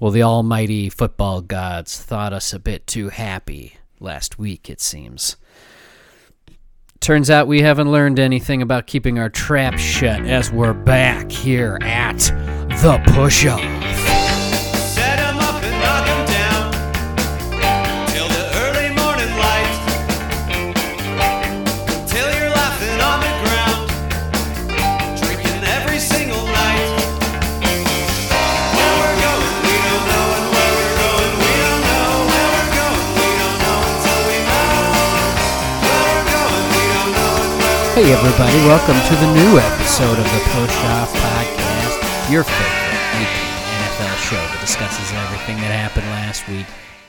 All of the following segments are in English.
Well, the almighty football gods thought us a bit too happy last week, it seems. Turns out we haven't learned anything about keeping our trap shut as we're back here at the push off. Hey, everybody, welcome to the new episode of the Push Off Podcast, your favorite weekly NFL show that discusses everything that happened last week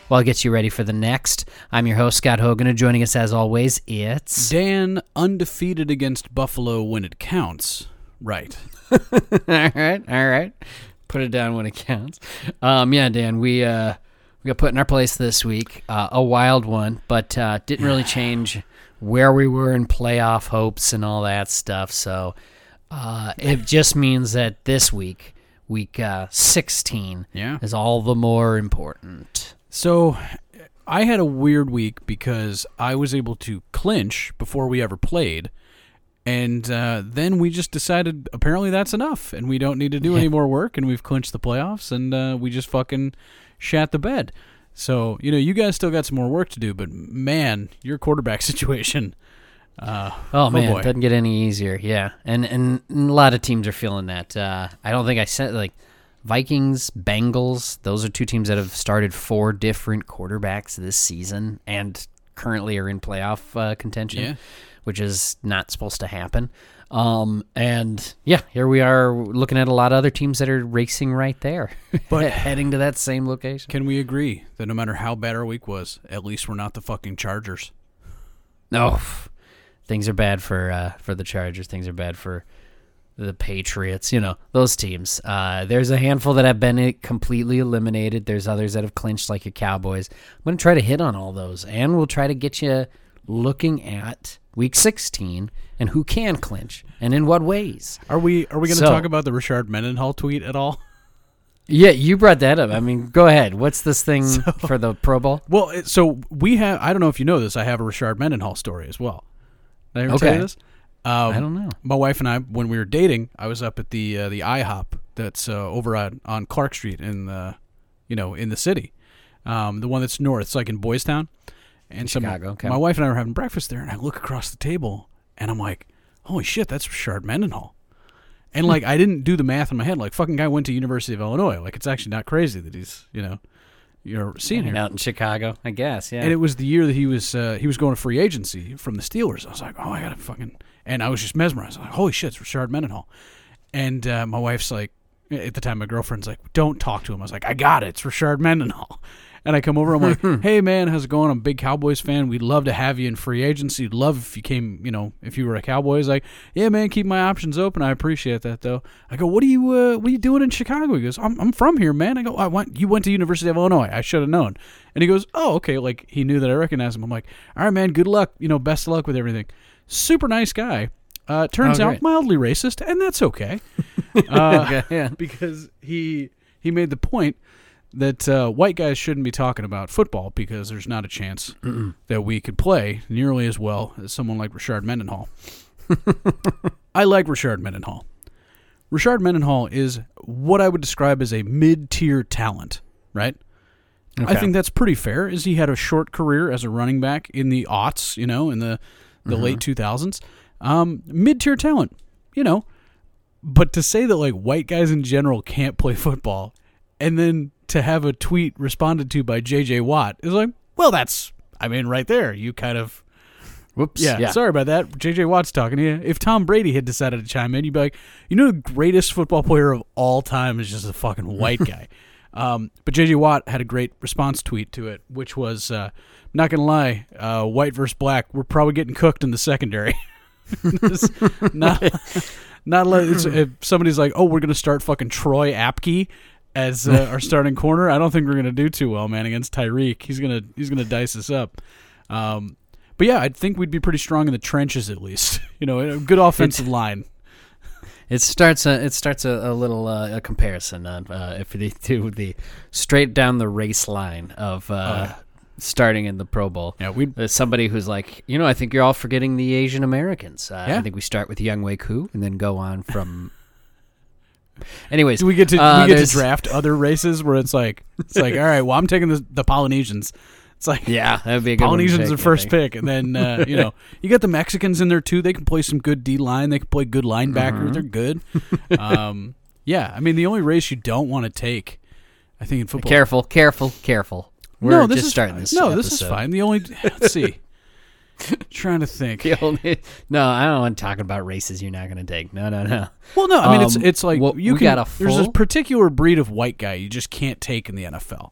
while it gets you ready for the next. I'm your host, Scott Hogan, and joining us as always, it's. Dan undefeated against Buffalo when it counts. Right. all right, all right. Put it down when it counts. Um, yeah, Dan, we uh, we got put in our place this week. Uh, a wild one, but uh, didn't really change where we were in playoff hopes and all that stuff. So uh, it just means that this week, week uh, 16, Yeah. is all the more important. So I had a weird week because I was able to clinch before we ever played. And uh, then we just decided apparently that's enough and we don't need to do any more work and we've clinched the playoffs and uh, we just fucking shat the bed. So, you know, you guys still got some more work to do, but man, your quarterback situation. Uh, Oh, man, boy. doesn't get any easier. Yeah, and and a lot of teams are feeling that. Uh, I don't think I said like Vikings, Bengals. Those are two teams that have started four different quarterbacks this season and currently are in playoff uh, contention, Yeah. which is not supposed to happen. Um, and yeah, here we are looking at a lot of other teams that are racing right there, But- heading to that same location. Can we agree that no matter how bad our week was, at least we're not the fucking Chargers? No, things are bad for uh, for the Chargers. Things are bad for the Patriots. You know those teams. Uh, there's a handful that have been completely eliminated. There's others that have clinched, like your Cowboys. I'm going to try to hit on all those, and we'll try to get you looking at Week 16 and who can clinch and in what ways. Are we are we going to So- talk about the Rashard Mendenhall tweet at all? Yeah, you brought that up. I mean, go ahead. What's this thing for the Pro Bowl? Well, so we have. I don't know if you know this. I have a Rashard Mendenhall story as well. Did I ever tell Okay. you this? Um, I don't know. My wife and I, when we were dating, I was up at the uh, the IHOP that's uh, over on, on Clark Street in the, you know, in the city, um, the one that's north. It's like in Boys Town, and so my- Chicago, okay. my wife and I were having breakfast there, and I look across the table, and I'm like, "Holy shit, that's Rashard Mendenhall." And like I didn't do the math in my head. Like fucking guy went to University of Illinois. Like it's actually not crazy that he's you know, you're seeing him out in Chicago, I guess. Yeah. And it was the year that he was uh, he was going to free agency from the Steelers. I was like, oh, I gotta fucking, and I was just mesmerized. I'm like, holy shit, it's Rashard Mendenhall. And uh, my wife's like, at the time, my girlfriend's like, don't talk to him. I was like, I got it, it's Rashard Mendenhall. And I come over, I'm like, hey man, how's it going? I'm a big Cowboys fan. We'd love to have you in free agency. Love if you came, you know, if you were a Cowboy. He's like, yeah man, keep my options open. I appreciate that though. I go, what are you, uh, what are you doing in Chicago? He goes, I'm, I'm from here, man. I go, I went, you went to University of Illinois. I should have known. And he goes, oh okay, like he knew that I recognized him. I'm like, all right, man, good luck. You know, best of luck with everything. Super nice guy. Uh, turns Oh, out mildly racist, and that's okay. Uh, Okay, yeah. because he he made the point that uh, white guys shouldn't be talking about football because there's not a chance that we could play nearly as well as someone like Rashard Mendenhall. I like Rashard Mendenhall. Rashard Mendenhall is what I would describe as a mid-tier talent, right? I think that's pretty fair. Is he had a short career as a running back in the aughts, you know, in the the late two thousands, um, mid tier talent, you know. But to say that like white guys in general can't play football, and then to have a tweet responded to by J.J. Watt is like, well, that's I mean, right there, you kind of Whoops. yeah, Sorry about that. JJ Watt's talking to you. If Tom Brady had decided to chime in, you'd be like, you know, the greatest football player of all time is just a fucking white guy. um, but JJ Watt had a great response tweet to it, which was, uh, not gonna lie, uh, white versus black, we're probably getting cooked in the secondary. Not, not like somebody's like, oh, we're gonna start fucking Troy Apke as uh, our starting corner. I don't think we're gonna do too well, man, against Tyreek. He's gonna he's gonna dice us up. Um, but yeah, I think we'd be pretty strong in the trenches at least. You know, a good offensive line. It starts a it starts a, a little uh, a comparison on uh, if they do the straight down the race line of uh, starting in the Pro Bowl. Yeah, we somebody who's like, you know, I think you're all forgetting the Asian Americans. Uh, Yeah. I think we start with Younghoe Koo and then go on from. Anyways, do we get to uh, we get to draft other races where it's like it's like all right, well I'm taking the the Polynesians. It's like Yeah, that'd be a good Polynesians are first pick, and then uh, you know you got the Mexicans in there too. They can play some good D line. They can play good linebacker. Mm-hmm. They're good. um, yeah, I mean the only race you don't want to take, I think in football. Careful, careful, careful. We're no, this just is starting this. No, this is fine. The only let's see. Trying to think. The only- no, I don't want to talk about races you're not going to take. No, no, no. Well, no, I mean it's Um, it's like what- you can. got a there's this particular breed of white guy you just can't take in the NFL,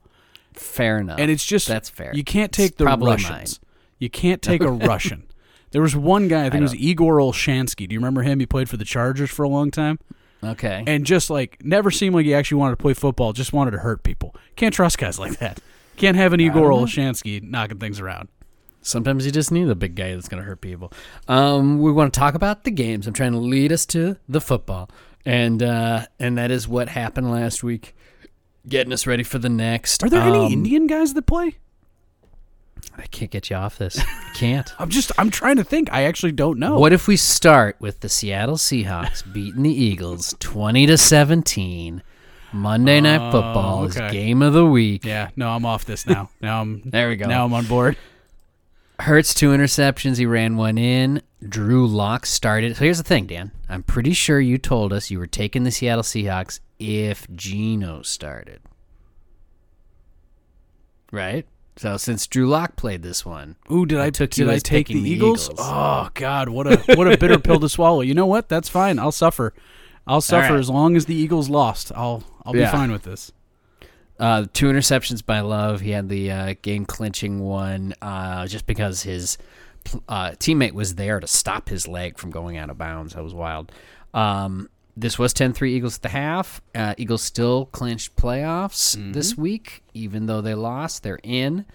Fair enough. and it's just that's fair. You can't It's take the probably Russians. You can't take a Russian. There was one guy, I think it was Igor Olshansky. Do you remember him? He played for the Chargers for a long time. Okay. and just like never seemed like he actually wanted to play football, just wanted to hurt people. Can't trust guys like that. Can't have an Igor. Olshansky knocking things around. Sometimes you just need a big guy that's going to hurt people. Um, we want to talk about the games. I'm trying to lead us to the football, and uh, and that is what happened last week, getting us ready for the next. Are there any Um, Indian guys that play? I can't get you off this. I can't. I'm just I'm trying to think. I actually don't know. What if we start with the Seattle Seahawks beating the Eagles 20 to 17? Monday Night Oh, Football is okay. game of the week. Yeah, no, I'm off this now. Now I'm There we go. now I'm on board. Hurts two interceptions. He ran one in. Drew Lock started. So here's the thing, Dan. I'm pretty sure you told us you were taking the Seattle Seahawks if Geno started. Right? So since Drew Lock played this one, Ooh, did I, took did you I take the picking the Eagles? Eagles. Oh God, what a what a bitter pill to swallow. You know what? That's fine. I'll suffer. I'll suffer right. as long as the Eagles lost. I'll I'll be fine with this. Uh, two interceptions by Love. He had the uh, game clinching one uh, just because his uh, teammate was there to stop his leg from going out of bounds. That was wild. Um, this was 10 3 Eagles at the half. Uh, Eagles still clinched playoffs this week, even though they lost. They're in.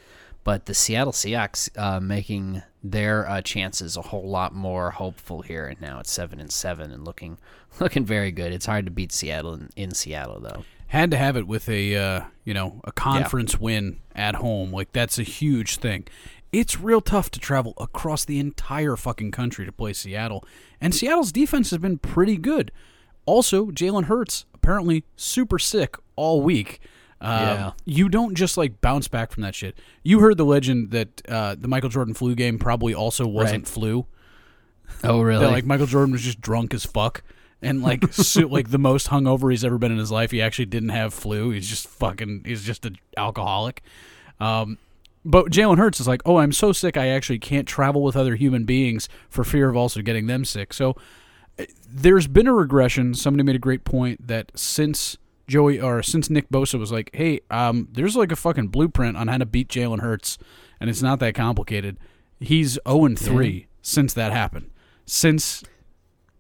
But the Seattle Seahawks uh, making their uh, chances a whole lot more hopeful here, and now it's seven and seven and looking looking very good. It's hard to beat Seattle in, in Seattle though. Had to have it with a uh, you know a conference win at home. Like that's a huge thing. It's real tough to travel across the entire fucking country to play Seattle, and Seattle's defense has been pretty good. Also, Jalen Hurts apparently super sick all week. Uh, Yeah. you don't just like bounce back from that shit. You heard the legend that uh, the Michael Jordan flu game probably also wasn't Right. flu. Oh really? That like Michael Jordan was just drunk as fuck and like su- like the most hungover he's ever been in his life. He actually didn't have flu. He's just fucking. He's just an alcoholic. Um, but Jalen Hurts is like, oh, I'm so sick. I actually can't travel with other human beings for fear of also getting them sick. So uh, there's been a regression. Somebody made a great point that since Joey or since Nick Bosa was like, hey, um, there's like a fucking blueprint on how to beat Jalen Hurts, and it's not that complicated. He's 0 and 3 since that happened. Since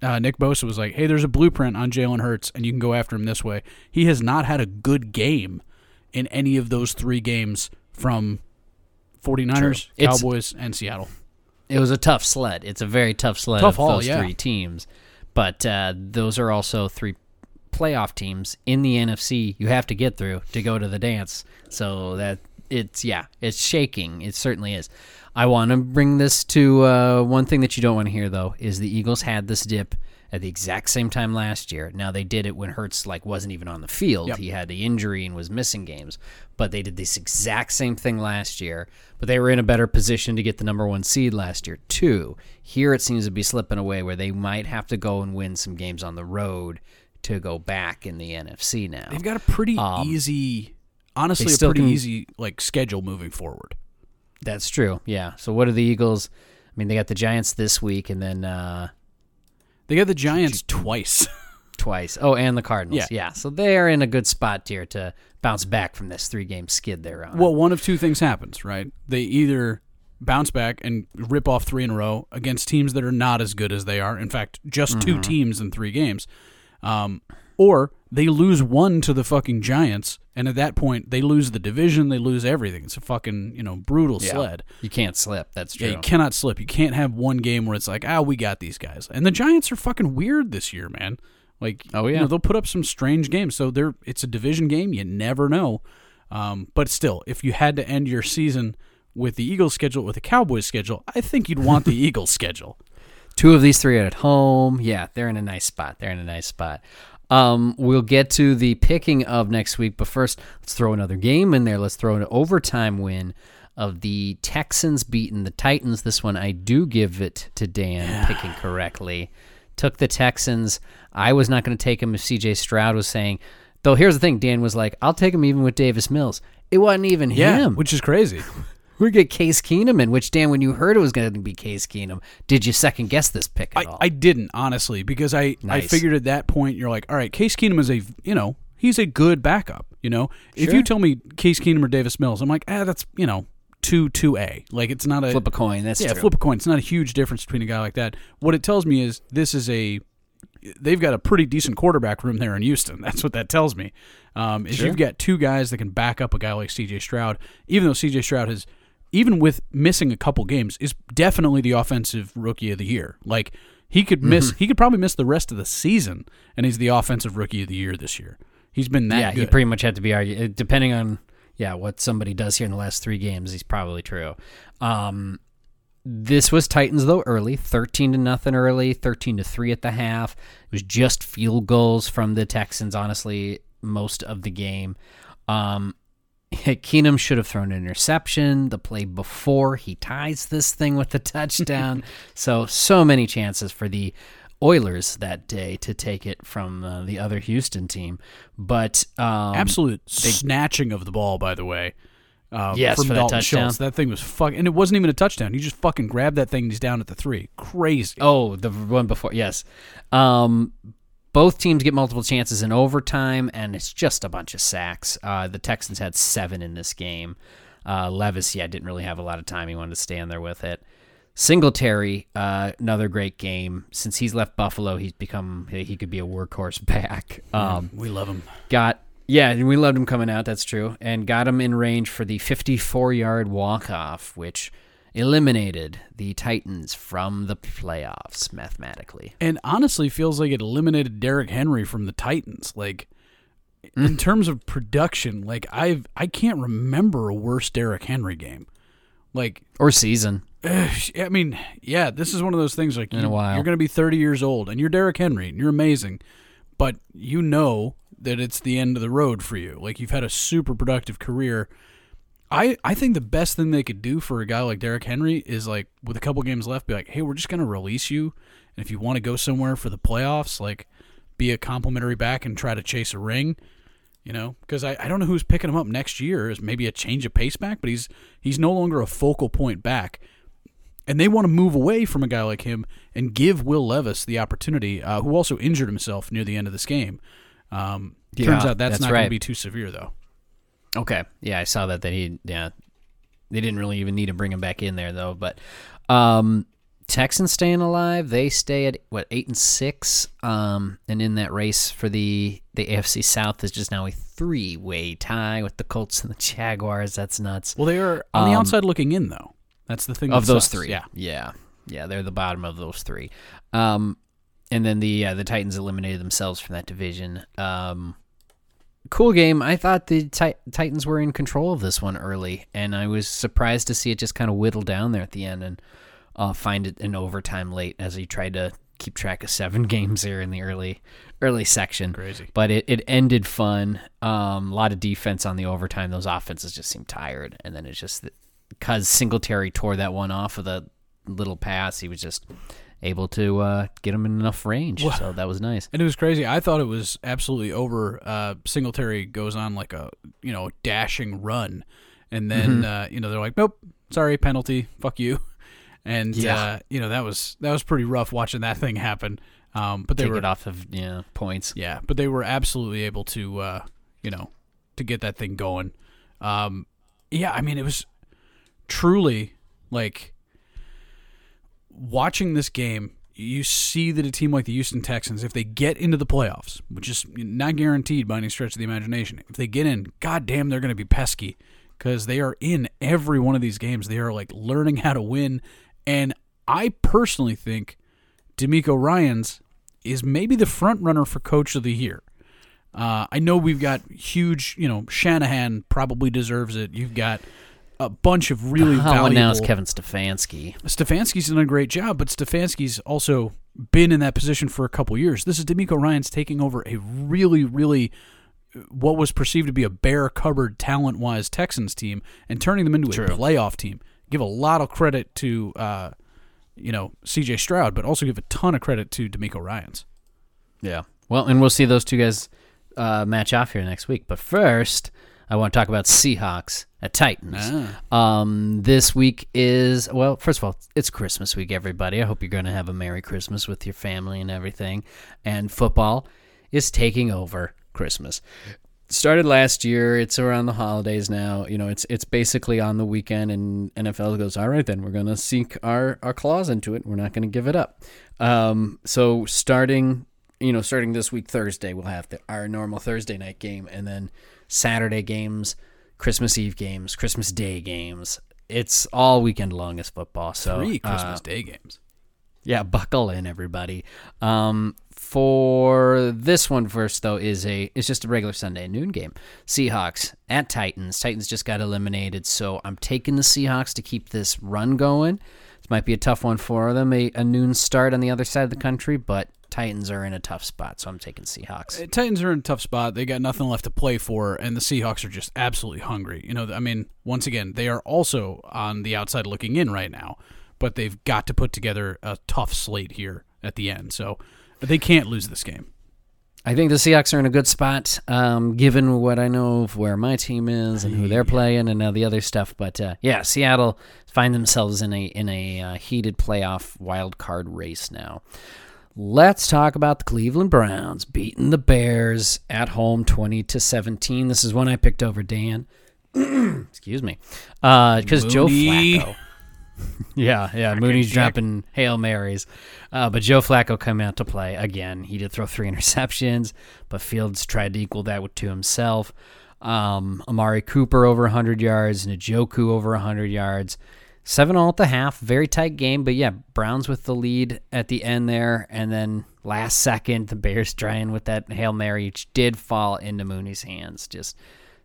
uh, Nick Bosa was like, hey, there's a blueprint on Jalen Hurts, and you can go after him this way. He has not had a good game in any of those three games from 49ers, True. It's- Cowboys, and Seattle. it was a tough sled. It's a very tough sled Tough of haul, those yeah. three teams. But uh, those are also three playoff teams in the NFC you have to get through to go to the dance. So that it's yeah, it's shaking. It certainly is. I want to bring this to uh, one thing that you don't want to hear though is the Eagles had this dip at the exact same time last year. Now they did it when Hurts like wasn't even on the field. Yep. He had the injury and was missing games. But they did this exact same thing last year. But they were in a better position to get the number one seed last year too. Here it seems to be slipping away where they might have to go and win some games on the road to go back in the NFC now. They've got a pretty Um, easy, honestly, a pretty can- easy like schedule moving forward. That's true. Yeah. So what are the Eagles? I mean, they got the Giants this week and then uh, They got the Giants twice. twice. Oh, and the Cardinals. Yeah. Yeah. So they're in a good spot here to bounce back from this three game skid they're on. well, one of two things happens, right? They either bounce back and rip off three in a row against teams that are not as good as they are. In fact, just two teams in three games. Um, or they lose one to the fucking Giants, and at that point, they lose the division. They lose everything. It's a fucking you know brutal Yeah. sled. You can't slip. That's true. Yeah, you cannot slip. You can't have one game where it's like, ah, we got these guys. And the Giants are fucking weird this year, man. Like, Oh, you yeah. know, they'll put up some strange games. So they're it's a division game. You never know. Um, but still, if you had to end your season with the Eagles schedule with the Cowboys schedule, I think you'd want the Eagles schedule. Two of these three are at home. Yeah, they're in a nice spot. They're in a nice spot. Um, we'll get to the picking of next week, but first, let's throw another game in there. Let's throw an overtime win of the Texans beating the Titans. This one, I do give it to Dan picking correctly. Took the Texans. I was not going to take him if CJ Stroud was saying, though. Here's the thing: Dan was like, "I'll take him even with Davis Mills." It wasn't even him. which is crazy. We get Case Keenum in, which Dan, when you heard it was going to be Case Keenum, did you second guess this pick at I, all? I didn't honestly because I I figured at that point you're like, all right, Case Keenum is a you know he's a good backup. You know, if you tell me Case Keenum or Davis Mills, I'm like, ah, that's you know two two a. Like it's not a flip a coin. That's yeah true. flip a coin. It's not a huge difference between a guy like that. What it tells me is this is a they've got a pretty decent quarterback room there in Houston. That's what that tells me. Um, is Sure. you've got two guys that can back up a guy like C.J. Stroud, even though C.J. Stroud has, even with missing a couple games, is definitely the offensive rookie of the year. Like he could miss, Mm-hmm. he could probably miss the rest of the season, and he's the offensive rookie of the year this year. He's been that yeah, good. he pretty much had to be argued. Depending on yeah what somebody does here in the last three games, he's probably true. Um, this was Titans though early, thirteen to nothing early, thirteen to three at the half. It was just field goals from the Texans. Honestly, most of the game. Um, Keenum should have thrown an interception the play before he ties this thing with the touchdown. so so many chances for the Oilers that day to take it from uh, the other Houston team, but um, Absolute snatching of the ball, by the way. Uh, Yes, from for that Dalton touchdown. Schultz. That thing was fucking, and it wasn't even a touchdown. He just fucking grabbed that thing. and He's down at the three. Crazy. Oh, the one before, yes. Um, both teams get multiple chances in overtime, and it's just a bunch of sacks. Uh, the Texans had seven in this game. Uh, Levis, yeah, didn't really have a lot of time. He wanted to stand there with it. Singletary, uh, another great game. Since he's left Buffalo, he's become he could be a workhorse back. Um, we love him. got yeah, and we loved him coming out. That's true, and got him in range for the 54-yard walk-off, which eliminated the Titans from the playoffs mathematically. And honestly, feels like it eliminated Derrick Henry from the Titans. Like Mm. in terms of production, like I've I can't remember a worse Derrick Henry game. Like Or season. I mean, yeah, this is one of those things like In a you, while. you're going to be 30 years old and you're Derrick Henry and you're amazing, but you know that it's the end of the road for you. Like you've had a super productive career. I I think the best thing they could do for a guy like Derrick Henry is like with a couple games left be like, "Hey, we're just going to release you and if you want to go somewhere for the playoffs, like be a complimentary back and try to chase a ring." You know, because I, I don't know who's picking him up next year is maybe a change of pace back, but he's he's no longer a focal point back and they want to move away from a guy like him and give Will Levis the opportunity, uh, who also injured himself near the end of this game. Um, Yeah, turns out that's, that's not going to be too severe, though. Okay. Yeah, I saw that that he yeah. They didn't really even need to bring him back in there though, but um Texans staying alive. They stay at what eight and six, um, and in that race for the the AFC South is just now a three way tie with the Colts and the Jaguars. That's nuts. Well, they are on the Um, outside looking in, though. That's the thing of those sucks. three. Yeah, yeah, yeah. They're the bottom of those three. Um, and then the uh, the Titans eliminated themselves from that division. Um, cool game. I thought the Ti- Titans were in control of this one early, and I was surprised to see it just kind of whittle down there at the end and uh, find it in overtime late as he tried to keep track of seven games there in the early early section. Crazy. But it, it ended fun. Um, a lot of defense on the overtime. Those offenses just seemed tired, and then it's just because Singletary tore that one off of the little pass, he was just able to uh, get him in enough range. Well- so that was nice. and it was crazy. I thought it was absolutely over. Uh, Singletary goes on like a you know dashing run, and then Mm-hmm. uh, you know they're like, "Nope, sorry, penalty, fuck you," and Yeah. uh, you know that was that was pretty rough watching that thing happen. Um, but they Take were off of yeah points. Yeah, but they were absolutely able to, uh, you know, to get that thing going. Um, yeah, I mean, it was truly like watching this game. You see that a team like the Houston Texans, if they get into the playoffs, which is not guaranteed by any stretch of the imagination, if they get in, goddamn, they're going to be pesky because they are in every one of these games. They are like learning how to win, and I personally think DeMeco Ryans is maybe the front runner for coach of the year. Uh, I know we've got huge, you know, Shanahan probably deserves it. You've got a bunch of really Oh, valuable. and now it's Kevin Stefanski. Stefanski's done a great job, but Stefanski's also been in that position for a couple years. This is DeMeco Ryans taking over a really, really uh, what was perceived to be a bare cupboard talent wise Texans team and turning them into True. a playoff team. Give a lot of credit to uh, you know C.J. Stroud, but also give a ton of credit to DeMeco Ryans. Yeah. Well, and we'll see those two guys uh, match off here next week. But first, I want to talk about Seahawks at Titans. Um, this week is well. First of all, it's Christmas week, everybody. I hope you're going to have a Merry Christmas with your family and everything. And football is taking over Christmas. Started last year. It's around the holidays now. You know, it's it's basically on the weekend, and NFL goes, all right, then we're going to sink our our claws into it. We're not going to give it up. Um, so starting, you know, starting this week Thursday, we'll have the, our normal Thursday night game, and then Saturday games, Christmas Eve games, Christmas Day games. It's all weekend long as football. So Three uh, Christmas Day games. yeah, buckle in, everybody. Um, for this one first, though, is a it's just a regular Sunday noon game. Seahawks at Titans. Titans just got eliminated, so I'm taking the Seahawks to keep this run going. This might be a tough one for them, a, a noon start on the other side of the country, but Titans are in a tough spot, so I'm taking Seahawks. Uh, Titans are in a tough spot. They got nothing left to play for, and the Seahawks are just absolutely hungry. You know, I mean, once again, they are also on the outside looking in right now, but they've got to put together a tough slate here at the end. So they can't lose this game. I think the Seahawks are in a good spot, um, given what I know of where my team is and who they're playing and all the other stuff. But uh, yeah, Seattle find themselves in a in a uh, heated playoff wild card race now. Let's talk about the Cleveland Browns beating the Bears at home, twenty to seventeen. This is one I picked over Dan. Excuse me, because Joe Flacco. Yeah, yeah. Mooney's dropping hail marys, uh, but Joe Flacco come out to play again. He did throw three interceptions, but Fields tried to equal that to himself. Um, Amari Cooper over 100 yards, Njoku over 100 yards. Seven all at the half, very tight game. But yeah, Browns with the lead at the end there, and then last second the Bears trying with that hail mary, which did fall into Mooney's hands, just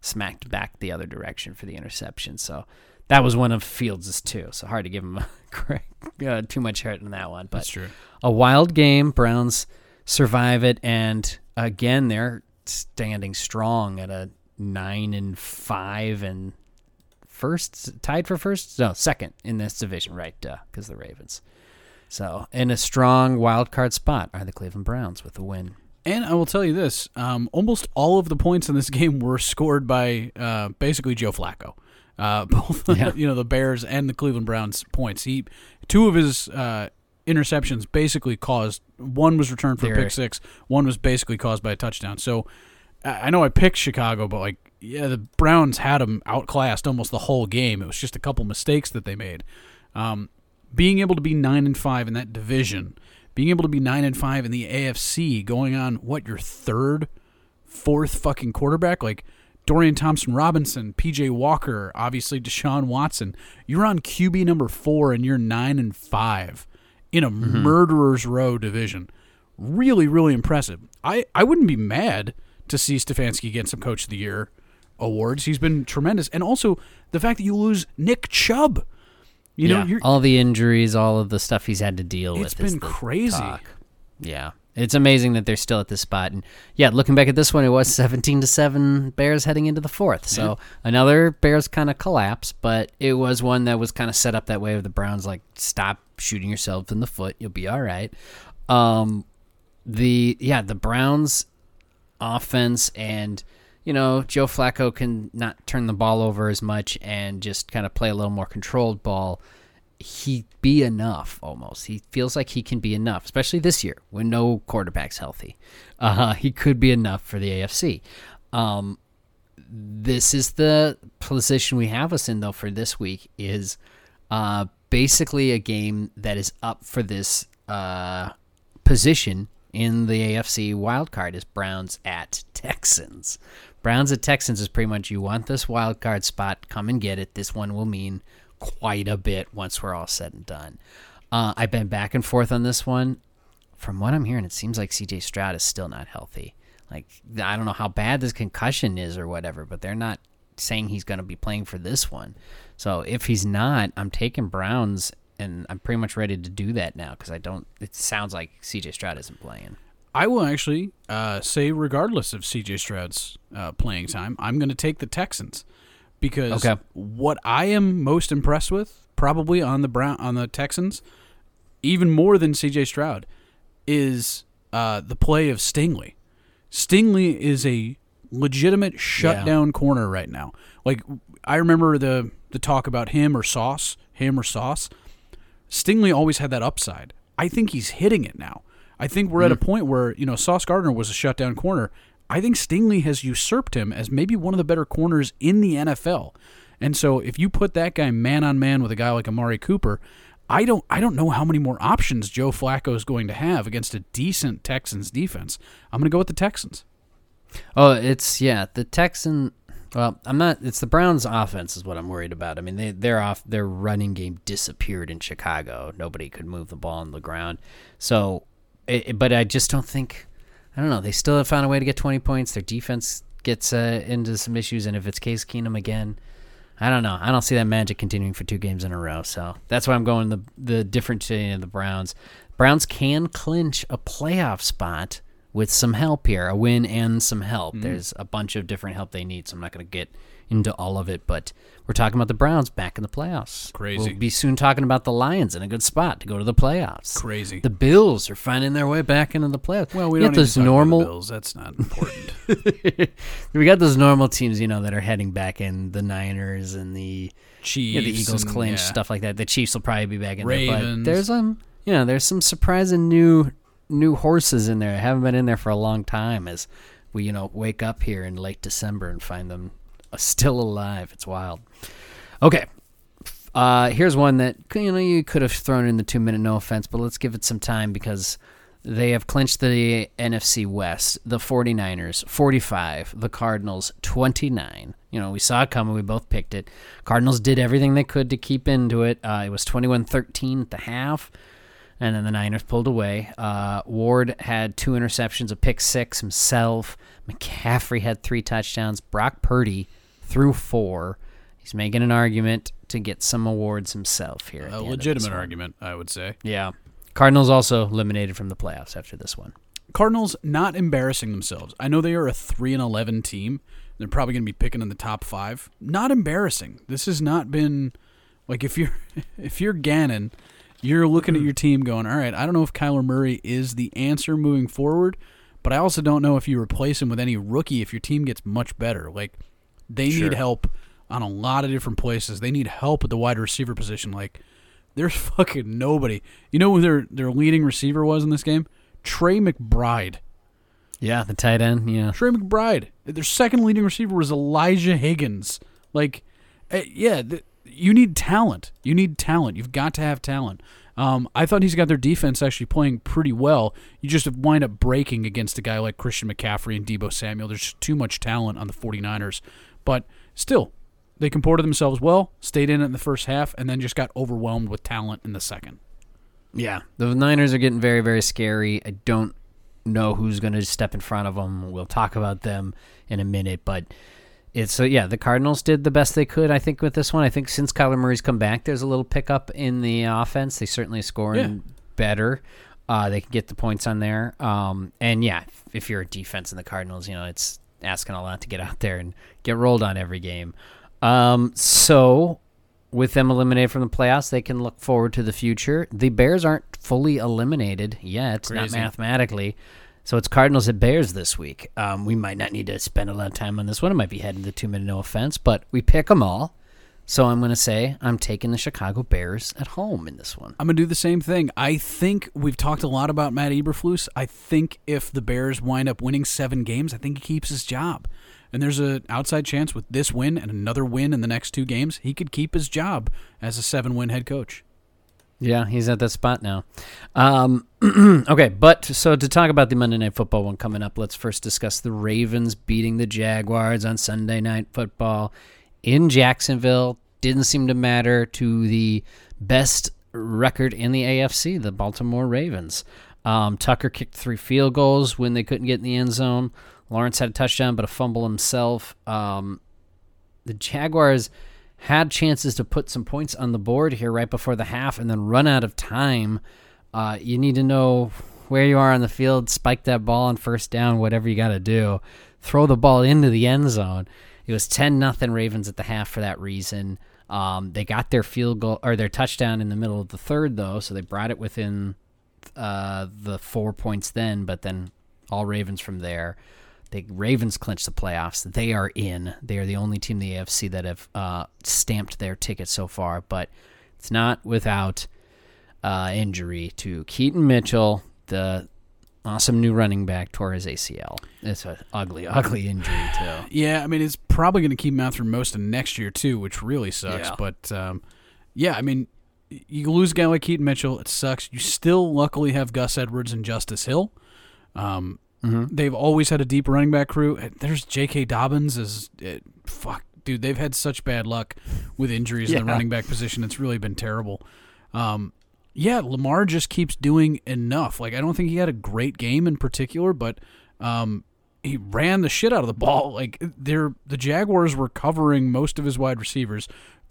smacked back the other direction for the interception. So that was one of Fields' too. So hard to give him a, uh, too much credit in that one. But That's true. a wild game. Browns survive it, and again they're standing strong at a nine and five and first tied for first no second in this division right because the ravens so in a strong wild card spot are the cleveland browns with a win And I will tell you this: um, almost all of the points in this game were scored by uh, basically Joe Flacco. Uh, both Yeah. you know the Bears and the Cleveland Browns points. He two of his uh, interceptions basically caused one was returned for a pick six, one was basically caused by a touchdown. So I I know I picked Chicago, but like yeah, the Browns had them outclassed almost the whole game. It was just a couple mistakes that they made. Um, being able to be nine and five in that division, being able to be nine and five in the AFC, going on what your third, fourth fucking quarterback, like Dorian Thompson Robinson, PJ Walker, obviously Deshaun Watson. You're on QB number four and you're nine and five in a murderer's row division. Really, really impressive. I, I wouldn't be mad to see Stefanski get some Coach of the Year awards. He's been tremendous. And also the fact that you lose Nick Chubb. You know, yeah, you're, all the injuries all of the stuff he's had to deal with It's been crazy. talk. yeah it's amazing that they're still at this spot and yeah looking back at this one it was 17 to 7 bears heading into the fourth so another bears kind of collapse but it was one that was kind of set up that way with the browns like stop shooting yourself in the foot you'll be all right um the yeah the browns offense and you know joe flacco can not turn the ball over as much and just kind of play a little more controlled ball. He be enough almost. He feels like he can be enough especially this year when no quarterback's healthy. Uh, he could be enough for the afc um, this is the position we have us in though for this week is uh, basically a game that is up for this uh, position in the AFC wild card is Browns at Texans. Browns at Texans is pretty much you want this wild card spot, come and get it. This one will mean quite a bit once we're all said and done. Uh, I've been back and forth on this one. from what I'm hearing, it seems like CJ Stroud is still not healthy. Like I don't know how bad this concussion is or whatever, but they're not saying he's going to be playing for this one. So if he's not, I'm taking Browns, and I'm pretty much ready to do that now because I don't. It sounds like CJ Stroud isn't playing. I will actually uh, say, regardless of CJ Stroud's uh, playing time, I'm going to take the Texans because Okay. what I am most impressed with, probably on the Brown on the Texans, even more than CJ Stroud, is uh, the play of Stingley. Stingley is a legitimate shutdown corner right now. Like I remember the the talk about him or Sauce, him or Sauce. Stingley always had that upside. I think he's hitting it now. I think we're at a mm. point where, you know, Sauce Gardner was a shutdown corner. I think Stingley has usurped him as maybe one of the better corners in the NFL. And so if you put that guy man on man with a guy like Amari Cooper, I don't I don't know how many more options Joe Flacco is going to have against a decent Texans defense. I'm going to go with the Texans. Oh, it's yeah, the Texan. Well, I'm not. It's the Browns' offense is what I'm worried about. I mean, they they're off their running game disappeared in Chicago. Nobody could move the ball on the ground. So, it, but I just don't think. I don't know. They still have found a way to get 20 points. Their defense gets uh, into some issues, and if it's Case Keenum again, I don't know. I don't see that magic continuing for two games in a row. So that's why I'm going the the difference of the Browns. Browns can clinch a playoff spot with some help here, a win and some help. There's a bunch of different help they need, so I'm not going to get into all of it. But we're talking about the Browns back in the playoffs. Crazy. We'll be soon talking about the Lions in a good spot to go to the playoffs. Crazy. The Bills are finding their way back into the playoffs. well, we got those talk about the normal Bills. That's not important. we got those normal teams, you know, that are heading back in the Niners and the Chiefs, yeah, the Eagles clinch yeah. stuff like that. The Chiefs will probably be back in there, but there's um, you know, there's some surprising new new horses in there. that haven't been in there for a long time. As we you know wake up here in late December and find them still alive. It's wild. Okay. Uh, here's one that you know you could have thrown in the two minute no offense, but let's give it some time because they have clinched the NFC West. The 49ers 45, the Cardinals 29. You know, we saw it coming. We both picked it. Cardinals did everything they could to keep into it. Uh, it was 21-13 at the half, and then the Niners pulled away. Uh, Ward had two interceptions, a pick six himself. McCaffrey had three touchdowns. Brock Purdy threw four. He's making an argument to get some awards himself here. a legitimate argument, I would say. Yeah. Cardinals also eliminated from the playoffs after this one. Cardinals not embarrassing themselves. I know they are a three and eleven team. They're probably going to be picking in the top five. Not embarrassing. This has not been like if you're if you're Gannon, you're looking at your team going, all right. I don't know if Kyler Murray is the answer moving forward, but I also don't know if you replace him with any rookie if your team gets much better. Like they Sure. need help on a lot of different places. They need help at the wide receiver position. Like there's fucking nobody. You know who their their leading receiver was in this game? Trey McBride. Yeah, the tight end. Yeah. Trey McBride. Their second leading receiver was Elijah Higgins. Like, eh, yeah, th- you need talent. You need talent. You've got to have talent. Um, I thought he's got their defense actually playing pretty well. You just wind up breaking against a guy like Christian McCaffrey and Deebo Samuel. There's just too much talent on the 49ers. But still, they comported themselves well, stayed in it in the first half, and then just got overwhelmed with talent in the second. Yeah. The Niners are getting very, very scary. I don't know who's going to step in front of them. We'll talk about them in a minute, but it's so yeah. The Cardinals did the best they could, I think, with this one. I think since Kyler Murray's come back, there's a little pickup in the offense. They certainly scoring Yeah. better. Uh, they can get the points on there. Um, and yeah, if, if you're a defense in the Cardinals, you know it's asking a lot to get out there and get rolled on every game. Um, so with them eliminated from the playoffs, they can look forward to the future. The Bears aren't fully eliminated yet, not mathematically. So it's Cardinals at Bears this week. Um, we might not need to spend a lot of time on this one. It might be heading to two minute no offense, but we pick them all. So I'm going to say I'm taking the Chicago Bears at home in this one. I'm gonna do the same thing. I think we've talked a lot about Matt Eberflus. I think if the Bears wind up winning seven games, I think he keeps his job. And there's an outside chance with this win and another win in the next two games, he could keep his job as a seven-win head coach. Yeah, he's at that spot now. Um, okay, but so to talk about the Monday Night Football one coming up, let's first discuss the Ravens beating the Jaguars on Sunday Night Football in Jacksonville. Didn't seem to matter to the best record in the AFC, the Baltimore Ravens. Um, Tucker kicked three field goals when they couldn't get in the end zone. Lawrence had a touchdown, but a fumble himself. Um, the Jaguars had chances to put some points on the board here right before the half and then run out of time. Uh, you need to know where you are on the field, spike that ball on first down, whatever you got to do. Throw the ball into the end zone. It was 10 nothing Ravens at the half for that reason. Um, they got their field goal or their touchdown in the middle of the third, though, so they brought it within uh, the four points then, but then all Ravens from there. The Ravens clinched the playoffs. They are in. They are the only team in the AFC that have uh, stamped their ticket so far, but it's not without uh, injury to Keaton Mitchell, the awesome new running back, tore his ACL. It's an ugly, ugly injury too. Yeah, I mean it's probably going to keep him out through most of next year too, which really sucks. Yeah. But um, yeah, I mean you lose a guy like Keaton Mitchell, it sucks. You still luckily have Gus Edwards and Justice Hill. Um, They've always had a deep running back crew. There's J.K. Dobbins. Is it, fuck, dude. They've had such bad luck with injuries in the running back position. It's really been terrible. Um, yeah, Lamar just keeps doing enough. Like I don't think he had a great game in particular, but um, he ran the shit out of the ball. Like they're the Jaguars were covering most of his wide receivers.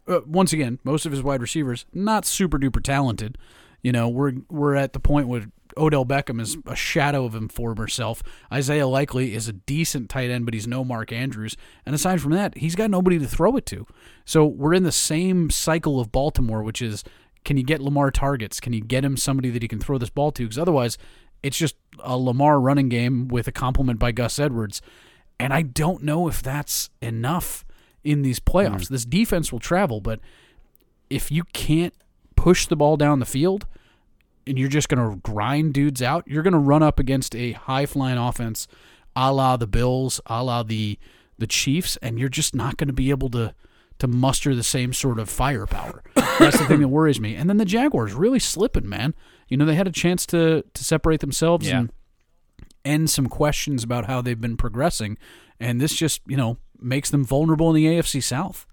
Uh, once again, most of his wide receivers not super duper talented. You know, we're we're at the point where Odell Beckham is a shadow of him former self. Isaiah Likely is a decent tight end, but he's no Mark Andrews. And aside from that, he's got nobody to throw it to. So we're in the same cycle of Baltimore, which is can you get Lamar targets? Can you get him somebody that he can throw this ball to? Because otherwise, it's just a Lamar running game with a compliment by Gus Edwards. And I don't know if that's enough in these playoffs. Mm. This defense will travel, but if you can't push the ball down the field and you're just going to grind dudes out, you're going to run up against a high flying offense a la the Bills, a la the, the Chiefs, and you're just not going to be able to to muster the same sort of firepower. That's the thing that worries me. And then the Jaguars really slipping, man. You know, they had a chance to to separate themselves Yeah. and end some questions about how they've been progressing, and this just, you know, makes them vulnerable in the AFC South.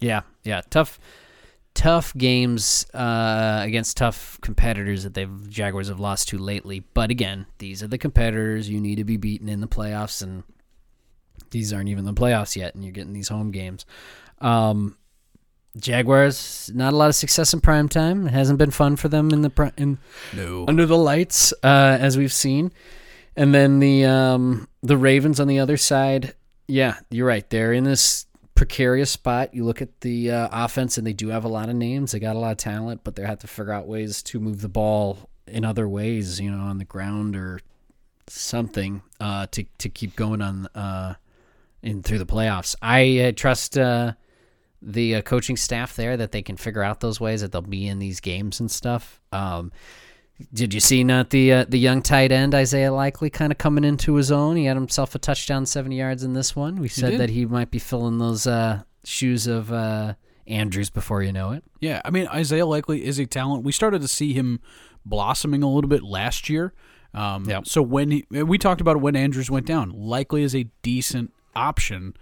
Yeah, yeah, tough, tough games uh, against tough competitors that they've Jaguars have lost to lately. But again, these are the competitors you need to be beaten in the playoffs, and these aren't even the playoffs yet, and you're getting these home games. Um, Jaguars, not a lot of success in prime time. It hasn't been fun for them in the pri- in No. under the lights, uh, as we've seen. And then the um, the Ravens on the other side. Yeah, you're right. They're in this precarious spot. You look at the uh, offense, and they do have a lot of names. They got a lot of talent, but they have to figure out ways to move the ball in other ways. You know, on the ground or something uh, to to keep going on uh, in through the playoffs. I uh, trust. The uh, coaching staff there that they can figure out those ways that they'll be in these games and stuff. Um, did you see not the uh, the young tight end Isaiah Likely kind of coming into his own? He had himself a touchdown, seventy yards in this one. We said did. that he might be filling those uh, shoes of uh, Andrews before you know it. Yeah, I mean Isaiah Likely is a talent. We started to see him blossoming a little bit last year. Um, Yep. So when he, we talked about when Andrews went down, Likely is a decent option,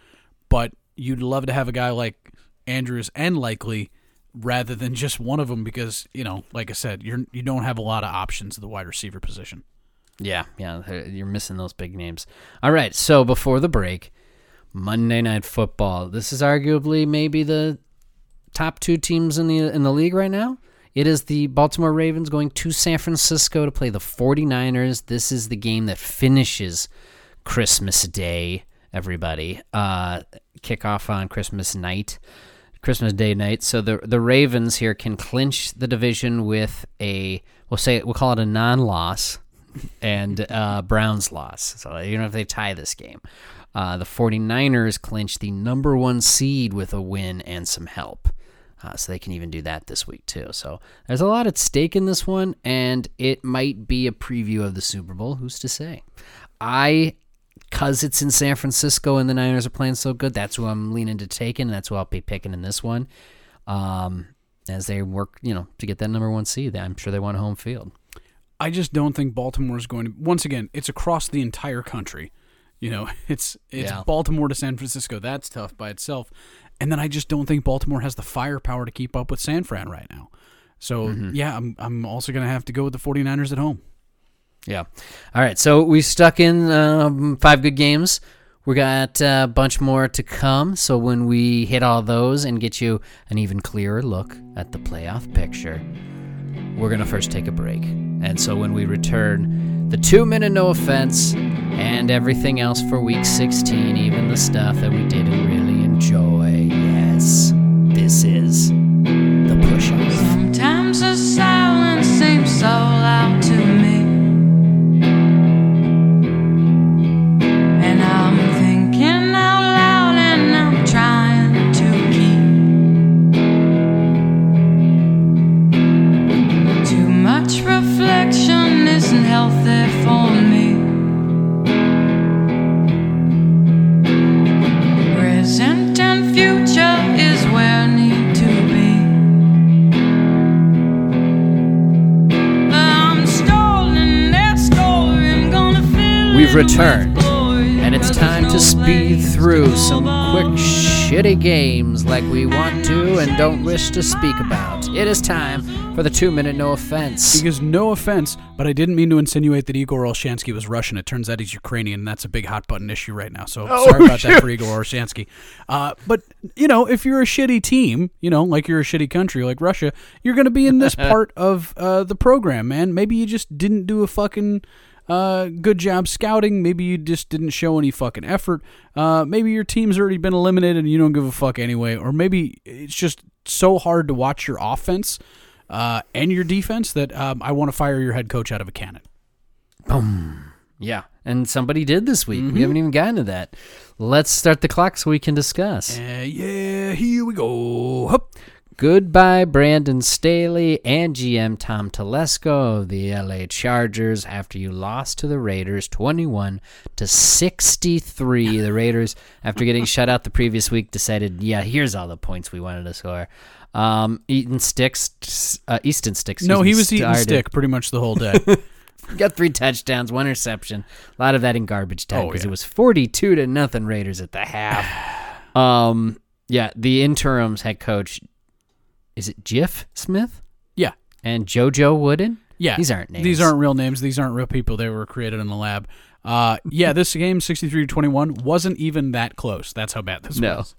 but you'd love to have a guy like Andrews and Likely rather than just one of them because you know, like I said, you're you don't have a lot of options at the wide receiver position. Yeah, yeah, you're missing those big names. All right, so before the break, Monday Night Football. This is arguably maybe the top two teams in the in the league right now. It is the Baltimore Ravens going to San Francisco to play the 49ers. This is the game that finishes Christmas Day, everybody. Uh, kickoff on Christmas night. Christmas Day night. So the the Ravens here can clinch the division with a we'll say we'll call it a non-loss and uh, Browns loss. So even if they tie this game, uh, the 49ers clinch the number one seed with a win and some help. Uh, so they can even do that this week too. So there's a lot at stake in this one, and it might be a preview of the Super Bowl. Who's to say? I, cause it's in San Francisco and the Niners are playing so good, that's who I'm leaning to taking. And that's who I'll be picking in this one. Um, as they work, you know, to get that number one seed, I'm sure they want home field. I just don't think Baltimore is going to. Once again, it's across the entire country. You know, it's it's Yeah. Baltimore to San Francisco. That's tough by itself. And then I just don't think Baltimore has the firepower to keep up with San Fran right now. So Mm-hmm. yeah, I'm I'm also gonna have to go with the 49ers at home. Yeah. All right. So we stuck in um, five good games. We got uh, a bunch more to come. So when we hit all those and get you an even clearer look at the playoff picture, we're going to first take a break. And so when we return, the two minute no offense and everything else for week 16, even the stuff that we didn't really enjoy. Yes. This is the push off. Sometimes the silence seems so isn't for me. Present and future is where I need to be. I'm stalling that story. I'm gonna fill We've returned, And it's time to speed through some quick, shitty games like we want to and don't wish to speak about. It is time for the two minute no offense. Because no offense, but I didn't mean to insinuate that Igor Olshansky was Russian. It turns out he's Ukrainian, and that's a big hot button issue right now. So Oh, sorry about that for Igor Olshansky. Uh, but you know, if you're a shitty team, you know, like you're a shitty country like Russia, you're going to be in this part of uh, the program, man. Maybe you just didn't do a fucking uh, good job scouting. Maybe you just didn't show any fucking effort. Uh, maybe your team's already been eliminated and you don't give a fuck anyway. Or maybe it's just so hard to watch your offense uh, and your defense that um, I want to fire your head coach out of a cannon. Boom. Yeah, and somebody did this week. We haven't even gotten to that. Let's start the clock so we can discuss. Uh, yeah, here we go. Hup. Goodbye, Brandon Staley and GM Tom Telesco of the LA Chargers after you lost to the Raiders 21 to 63. The Raiders, after getting shut out the previous week, decided, yeah, here's all the points we wanted to score. Um, Eaton Sticks, uh, Easton Sticks. No, he was eating stick pretty much the whole day. Got three touchdowns, one interception. A lot of that in garbage time Oh, because yeah. it was 42 to nothing Raiders at the half. um, yeah, the interim's head coach, is it Giff Smith yeah, and JoJo Wooden? yeah. These aren't names. These aren't real names. These aren't real people. They were created in the lab. Uh, yeah, this game, 63 to 21, wasn't even that close. That's how bad this No. was.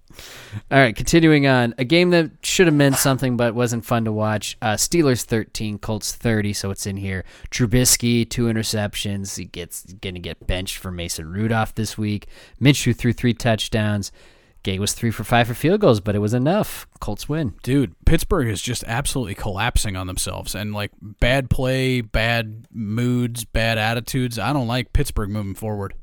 All right, continuing on. A game that should have meant something but wasn't fun to watch. Uh, Steelers 13, Colts 30, so it's in here. Trubisky, two interceptions. He gets going to get benched for Mason Rudolph this week. Minshew threw three touchdowns. Gay was three for five for field goals, but it was enough. Colts win. Dude, Pittsburgh is just absolutely collapsing on themselves. And, like, bad play, bad moods, bad attitudes. I don't like Pittsburgh moving forward.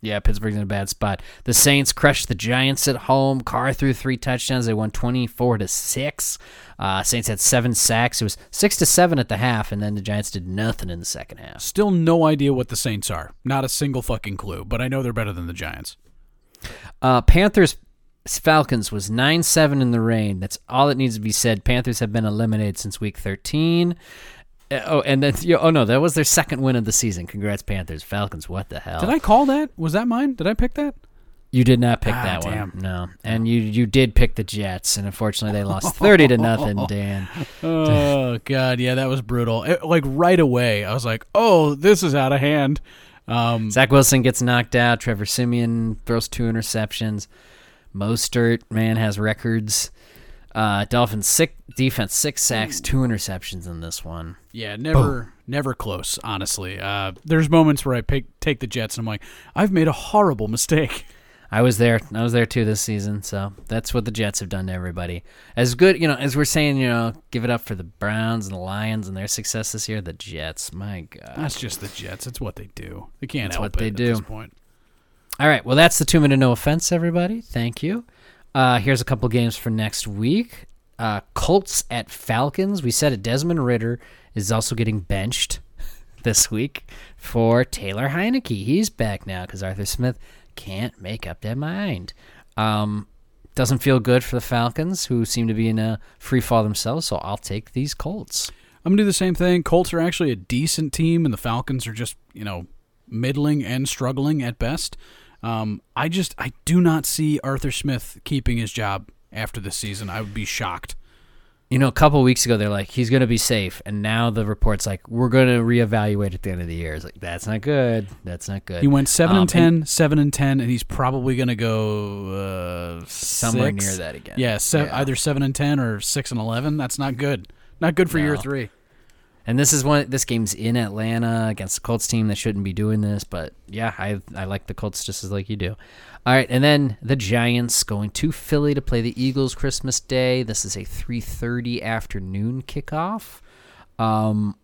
Yeah, Pittsburgh's in a bad spot. The Saints crushed the Giants at home. Carr threw three touchdowns. They won twenty-four to six. Uh, Saints had seven sacks. It was six to seven at the half, and then the Giants did nothing in the second half. Still no idea what the Saints are. Not a single fucking clue, but I know they're better than the Giants. Uh, Panthers Falcons was 9 7 in the rain. That's all that needs to be said. Panthers have been eliminated since week 13. Uh, oh, and then, oh no, that was their second win of the season. Congrats, Panthers. Falcons, what the hell? Did I call that? Was that mine? Did I pick that? You did not pick Ah, that damn. one. No. And you you did pick the Jets, and unfortunately they lost 30 to nothing, Dan. Oh god, yeah, that was brutal. It- like right away, I was like, "Oh, this is out of hand." Um, Zach Wilson gets knocked out. Trevor Siemian throws two interceptions. Mostert, man, has records. Uh, Dolphins sick defense, six sacks, two interceptions in this one. yeah, never, never close. Honestly, uh, there's moments where I pick, take the Jets, and I'm like, "I've made a horrible mistake." I was there. I was there too this season. So that's what the Jets have done to everybody. As good, you know, as we're saying, you know, give it up for the Browns and the Lions and their success this year. The Jets, my God. That's just the Jets. It's what they do. They can't That's help what it they at do. this point. All right. Well, that's the two minute no offense, everybody. Thank you. Uh, here's a couple games for next week. Uh, Colts at Falcons. We said it. Desmond Ridder is also getting benched this week for Taylor Heinicke. He's back now because Arthur Smith can't make up their mind. Um, doesn't feel good for the Falcons, who seem to be in a free fall themselves. So I'll take these Colts. I'm gonna do the same thing. Colts are actually a decent team, and the Falcons are just you know middling and struggling at best. Um, I just I do not see Arthur Smith keeping his job after this season. I would be shocked. you know, a couple weeks ago they're like he's going to be safe, and now the report's like we're going to reevaluate at the end of the year. It's like that's not good. That's not good. He went seven Um, and 10, 7 and ten, and he's probably going to go uh, somewhere six. near that again. Yeah, se- Yeah. either seven and ten or six and eleven. That's not good. Not good for year three. And this is one. This game's in Atlanta against the Colts team that shouldn't be doing this, but yeah, I I like the Colts just as like you do. All right, and then the Giants going to Philly to play the Eagles Christmas Day. This is a 3:30 afternoon kickoff. Um,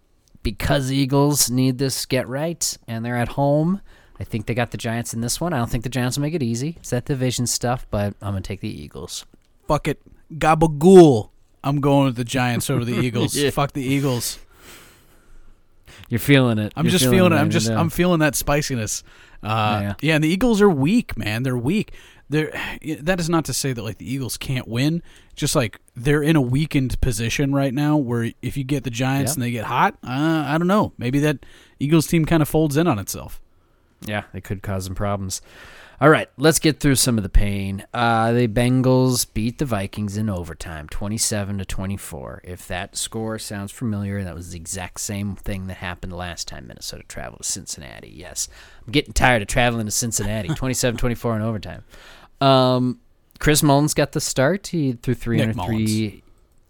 because Eagles need this get right, and they're at home. I think they got the Giants in this one. I don't think the Giants will make it easy. It's that division stuff, but I'm gonna take the Eagles. Fuck it, gabagool. I'm going with the Giants over the Eagles. Yeah. Fuck the Eagles. You're feeling it. I'm You're just feeling it. I'm just. I'm feeling that spiciness. Uh, Yeah. yeah. and the Eagles are weak, man. They're weak. They're that is not to say that like the Eagles can't win. Just like they're in a weakened position right now, where if you get the Giants Yep. and they get hot, uh, I don't know. Maybe that Eagles team kind of folds in on itself. Yeah, it could cause some problems. All right, let's get through some of the pain. Uh, the Bengals beat the Vikings in overtime, 27 to 24. If that score sounds familiar, that was the exact same thing that happened last time Minnesota traveled to Cincinnati. Yes, I'm getting tired of traveling to Cincinnati. 27-24 in overtime. Um, Chris Mullens got the start. He threw 303.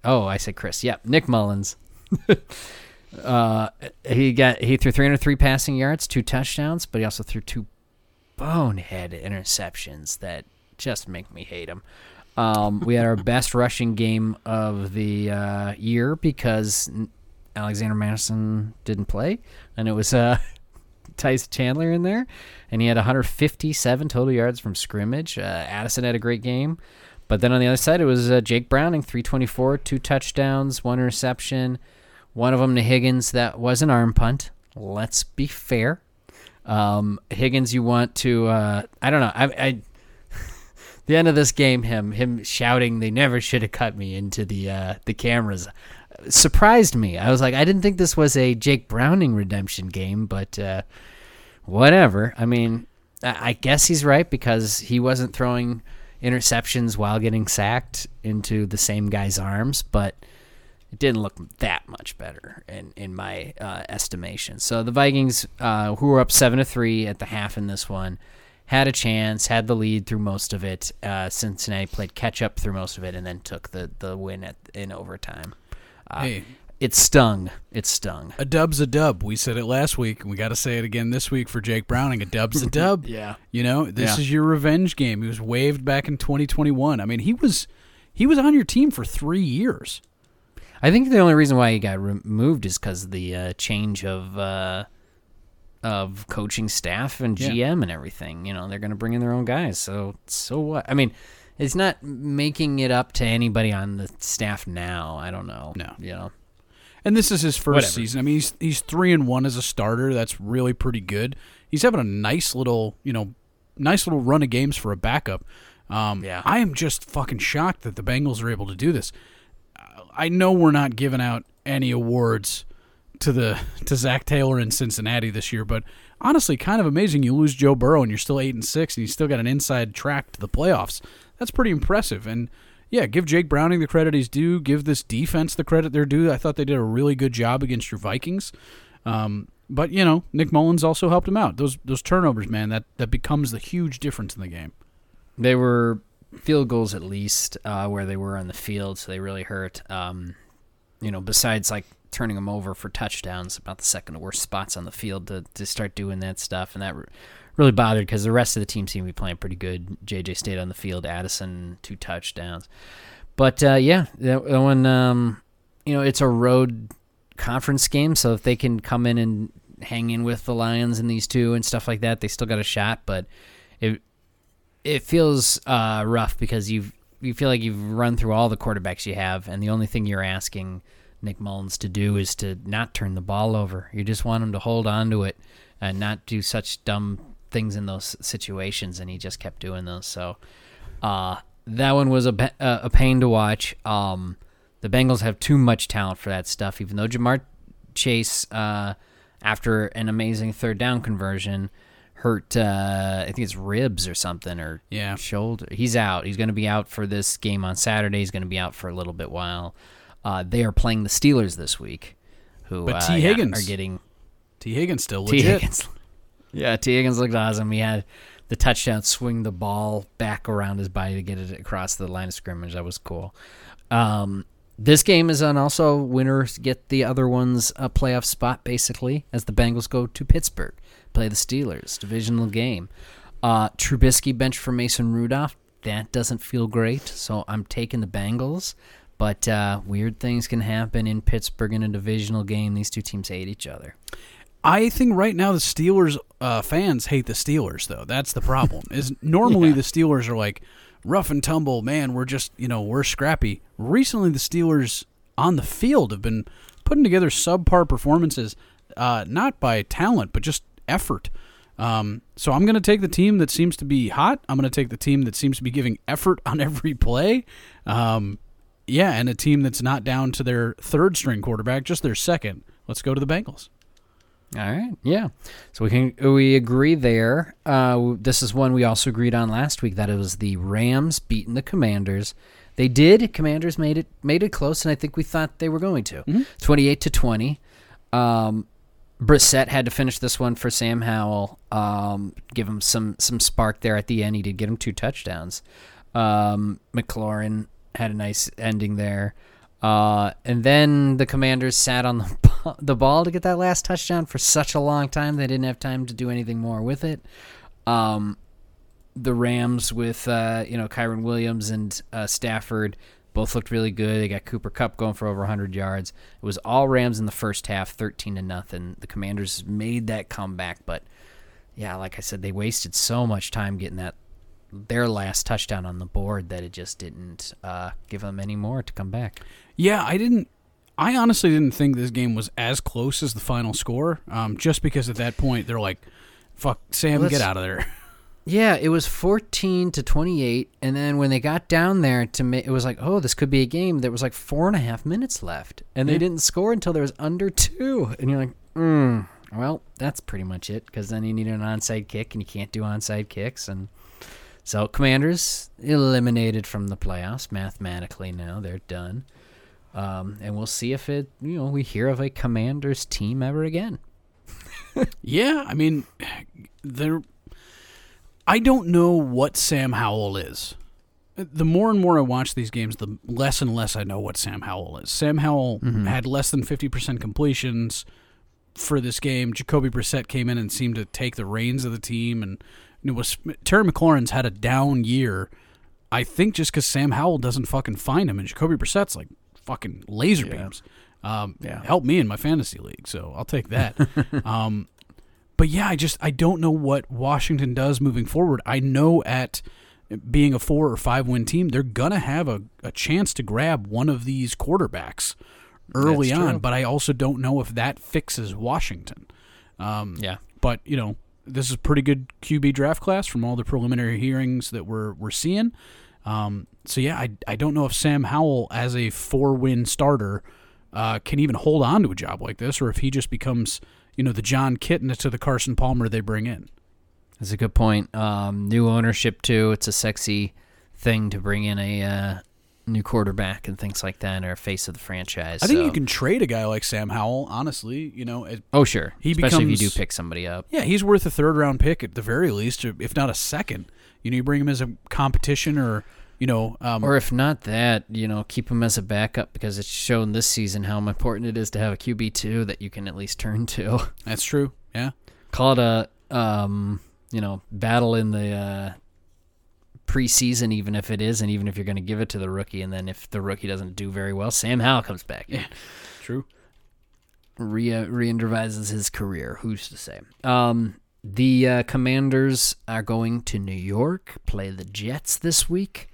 Oh, I said Chris. Yep, Nick Mullens. Uh, he got he threw 303 passing yards, two touchdowns, but he also threw two bonehead interceptions that just make me hate him. Um, we had our best rushing game of the uh, year because Alexander Mattison didn't play, and it was uh, Chandler in there, and he had 157 total yards from scrimmage. Uh, Addison had a great game, but then on the other side it was uh, Jake Browning, 324, two touchdowns, one interception. One of them to Higgins that was an arm punt. Let's be fair. Um, Higgins, you want to? Uh, I don't know. I, I the end of this game, him him shouting, "They never should have cut me" into the uh, the cameras surprised me. I was like, I didn't think this was a Jake Browning redemption game, but uh, whatever. I mean, I, I guess he's right because he wasn't throwing interceptions while getting sacked into the same guy's arms, but it didn't look that much better in in my uh, estimation. So the Vikings, uh, who were up seven to three at the half in this one, had a chance, had the lead through most of it. Uh, Cincinnati played catch up through most of it, and then took the the win at in overtime. Uh, Hey. it stung. It stung. A dub's a dub. We said it last week, and we got to say it again this week for Jake Browning. A dub's a dub. Yeah. You know, this Yeah. is your revenge game. He was waived back in 2021. I mean, he was he was on your team for three years. I think the only reason why he got removed is because of the uh, change of uh, of coaching staff and Yeah. GM and everything. You know, they're going to bring in their own guys. So so what? I mean, it's not making it up to anybody on the staff now. I don't know. No. you know. And this is his first Whatever. season. I mean, he's he's three and one as a starter. That's really pretty good. He's having a nice little, you know, nice little run of games for a backup. Um, Yeah. I am just fucking shocked that the Bengals are able to do this. I know we're not giving out any awards to the to Zac Taylor in Cincinnati this year, but honestly, kind of amazing. You lose Joe Burrow and you're still eight and six, and you still got an inside track to the playoffs. That's pretty impressive. And yeah, give Jake Browning the credit he's due. Give this defense the credit they're due. I thought they did a really good job against your Vikings. Um, but you know, Nick Mullens also helped him out. Those those turnovers, man, that that becomes the huge difference in the game. They were field goals at least uh, where they were on the field, so they really hurt. Um, you know, besides like turning them over for touchdowns, about the second worst spots on the field to, to start doing that stuff, and that re- really bothered because the rest of the team seemed to be playing pretty good. JJ stayed on the field, Addison two touchdowns, but uh, yeah, that, that one, um, you know, it's a road conference game, so if they can come in and hang in with the Lions in these two and stuff like that, they still got a shot, but. It, it feels uh, rough because you've you feel like you've run through all the quarterbacks you have, and the only thing you're asking Nick Mullens to do is to not turn the ball over. You just want him to hold on to it and not do such dumb things in those situations, and he just kept doing those. So uh, that one was a, a pain to watch. Um, the Bengals have too much talent for that stuff, even though Ja'Marr Chase, uh, after an amazing third down conversion, hurt uh, I think it's ribs or something or Yeah. shoulder. He's out. He's going to be out for this game on Saturday. He's going to be out for a little bit while. Uh, they are playing the Steelers this week, who But uh, T. yeah, Higgins are getting T. Higgins still T. legit. Higgins. Yeah, T. Higgins looked awesome. He had the touchdown swing the ball back around his body to get it across the line of scrimmage. That was cool. Um, this game is on also winners get the other one's a playoff spot basically as the Bengals go to Pittsburgh play the Steelers divisional game. Uh, Trubisky bench for Mason Rudolph. That doesn't feel great, so I'm taking the Bengals. But uh, weird things can happen in Pittsburgh in a divisional game. These two teams hate each other. I think right now the Steelers uh, fans hate the Steelers though. That's the problem. Is normally Yeah. the Steelers are like rough and tumble, man. We're just you know we're scrappy. Recently, the Steelers on the field have been putting together subpar performances, uh, not by talent but just effort. Um, so I'm going to take the team that seems to be hot. I'm going to take the team that seems to be giving effort on every play. Um, yeah, and a team that's not down to their third string quarterback, just their second. Let's go to the Bengals. All right, yeah. So we can we agree there. Uh, this is one we also agreed on last week that it was the Rams beating the Commanders. They did. Commanders made it made it close, and I think we thought they were going to. Twenty-eight to twenty. Um, Brissett had to finish this one for Sam Howell. Um, give him some some spark there at the end. He did get him two touchdowns. Um, McLaurin had a nice ending there. Uh, and then the Commanders sat on the the ball to get that last touchdown for such a long time they didn't have time to do anything more with it. Um, the Rams with uh, you know Kyren Williams and uh, Stafford both looked really good. They got Cooper Kupp going for over 100 yards. It was all Rams in the first half, 13 to nothing. The Commanders made that comeback, but yeah, like I said, they wasted so much time getting that their last touchdown on the board that it just didn't uh, give them any more to come back. Yeah, I didn't. I honestly didn't think this game was as close as the final score. Um, just because at that point they're like, "Fuck, Sam, Well, get out of there." Yeah, it was 14 to 28, and then when they got down there to ma- it was like, oh, this could be a game. There was like four and a half minutes left, and they didn't score until there was under two, and you're like, mm, well, that's pretty much it, because then you need an onside kick, and you can't do onside kicks, and so Commanders eliminated from the playoffs mathematically. Now they're done, um, and we'll see if it, you know, we hear of a Commanders team ever again. yeah, I mean, there. I don't know what Sam Howell is. The more and more I watch these games, the less and less I know what Sam Howell is. Sam Howell had less than fifty percent completions for this game. Jacoby Brissett came in and seemed to take the reins of the team, and it was Terry McLaurin's had a down year. I think just because Sam Howell doesn't fucking find him, and Jacoby Brissett's like fucking laser beams. Um, Yeah. help me in my fantasy league, so I'll take that. um, but yeah, I just I don't know what Washington does moving forward. I know at being a four or five win team, they're gonna have a, a chance to grab one of these quarterbacks early on. But I also don't know if that fixes Washington. Um, Yeah. but you know, this is a pretty good QB draft class from all the preliminary hearings that we're we're seeing. Um, so yeah, I I don't know if Sam Howell as a four win starter uh, can even hold on to a job like this, or if he just becomes you know the Jon Kitna to the Carson Palmer they bring in. That's a good point. Um, new ownership too. It's a sexy thing to bring in a uh, new quarterback and things like that, or a face of the franchise. I think so- you can trade a guy like Sam Howell. Honestly, you know, it, Oh sure, he especially if you do pick somebody up. yeah, he's worth a third round pick at the very least, if not a second. You know, you bring him as a competition, or you know, um, Or if not that, you know, keep him as a backup because it's shown this season how important it is to have a QB two that you can at least turn to. that's true. Yeah. Call it a um, you know, battle in the uh, preseason, even if it is, and even if you're going to give it to the rookie, and then if the rookie doesn't do very well, Sam Howell comes back. Yeah. True. re reintrovises his career. Who's to say? Um, the uh, Commanders are going to New York, play the Jets this week.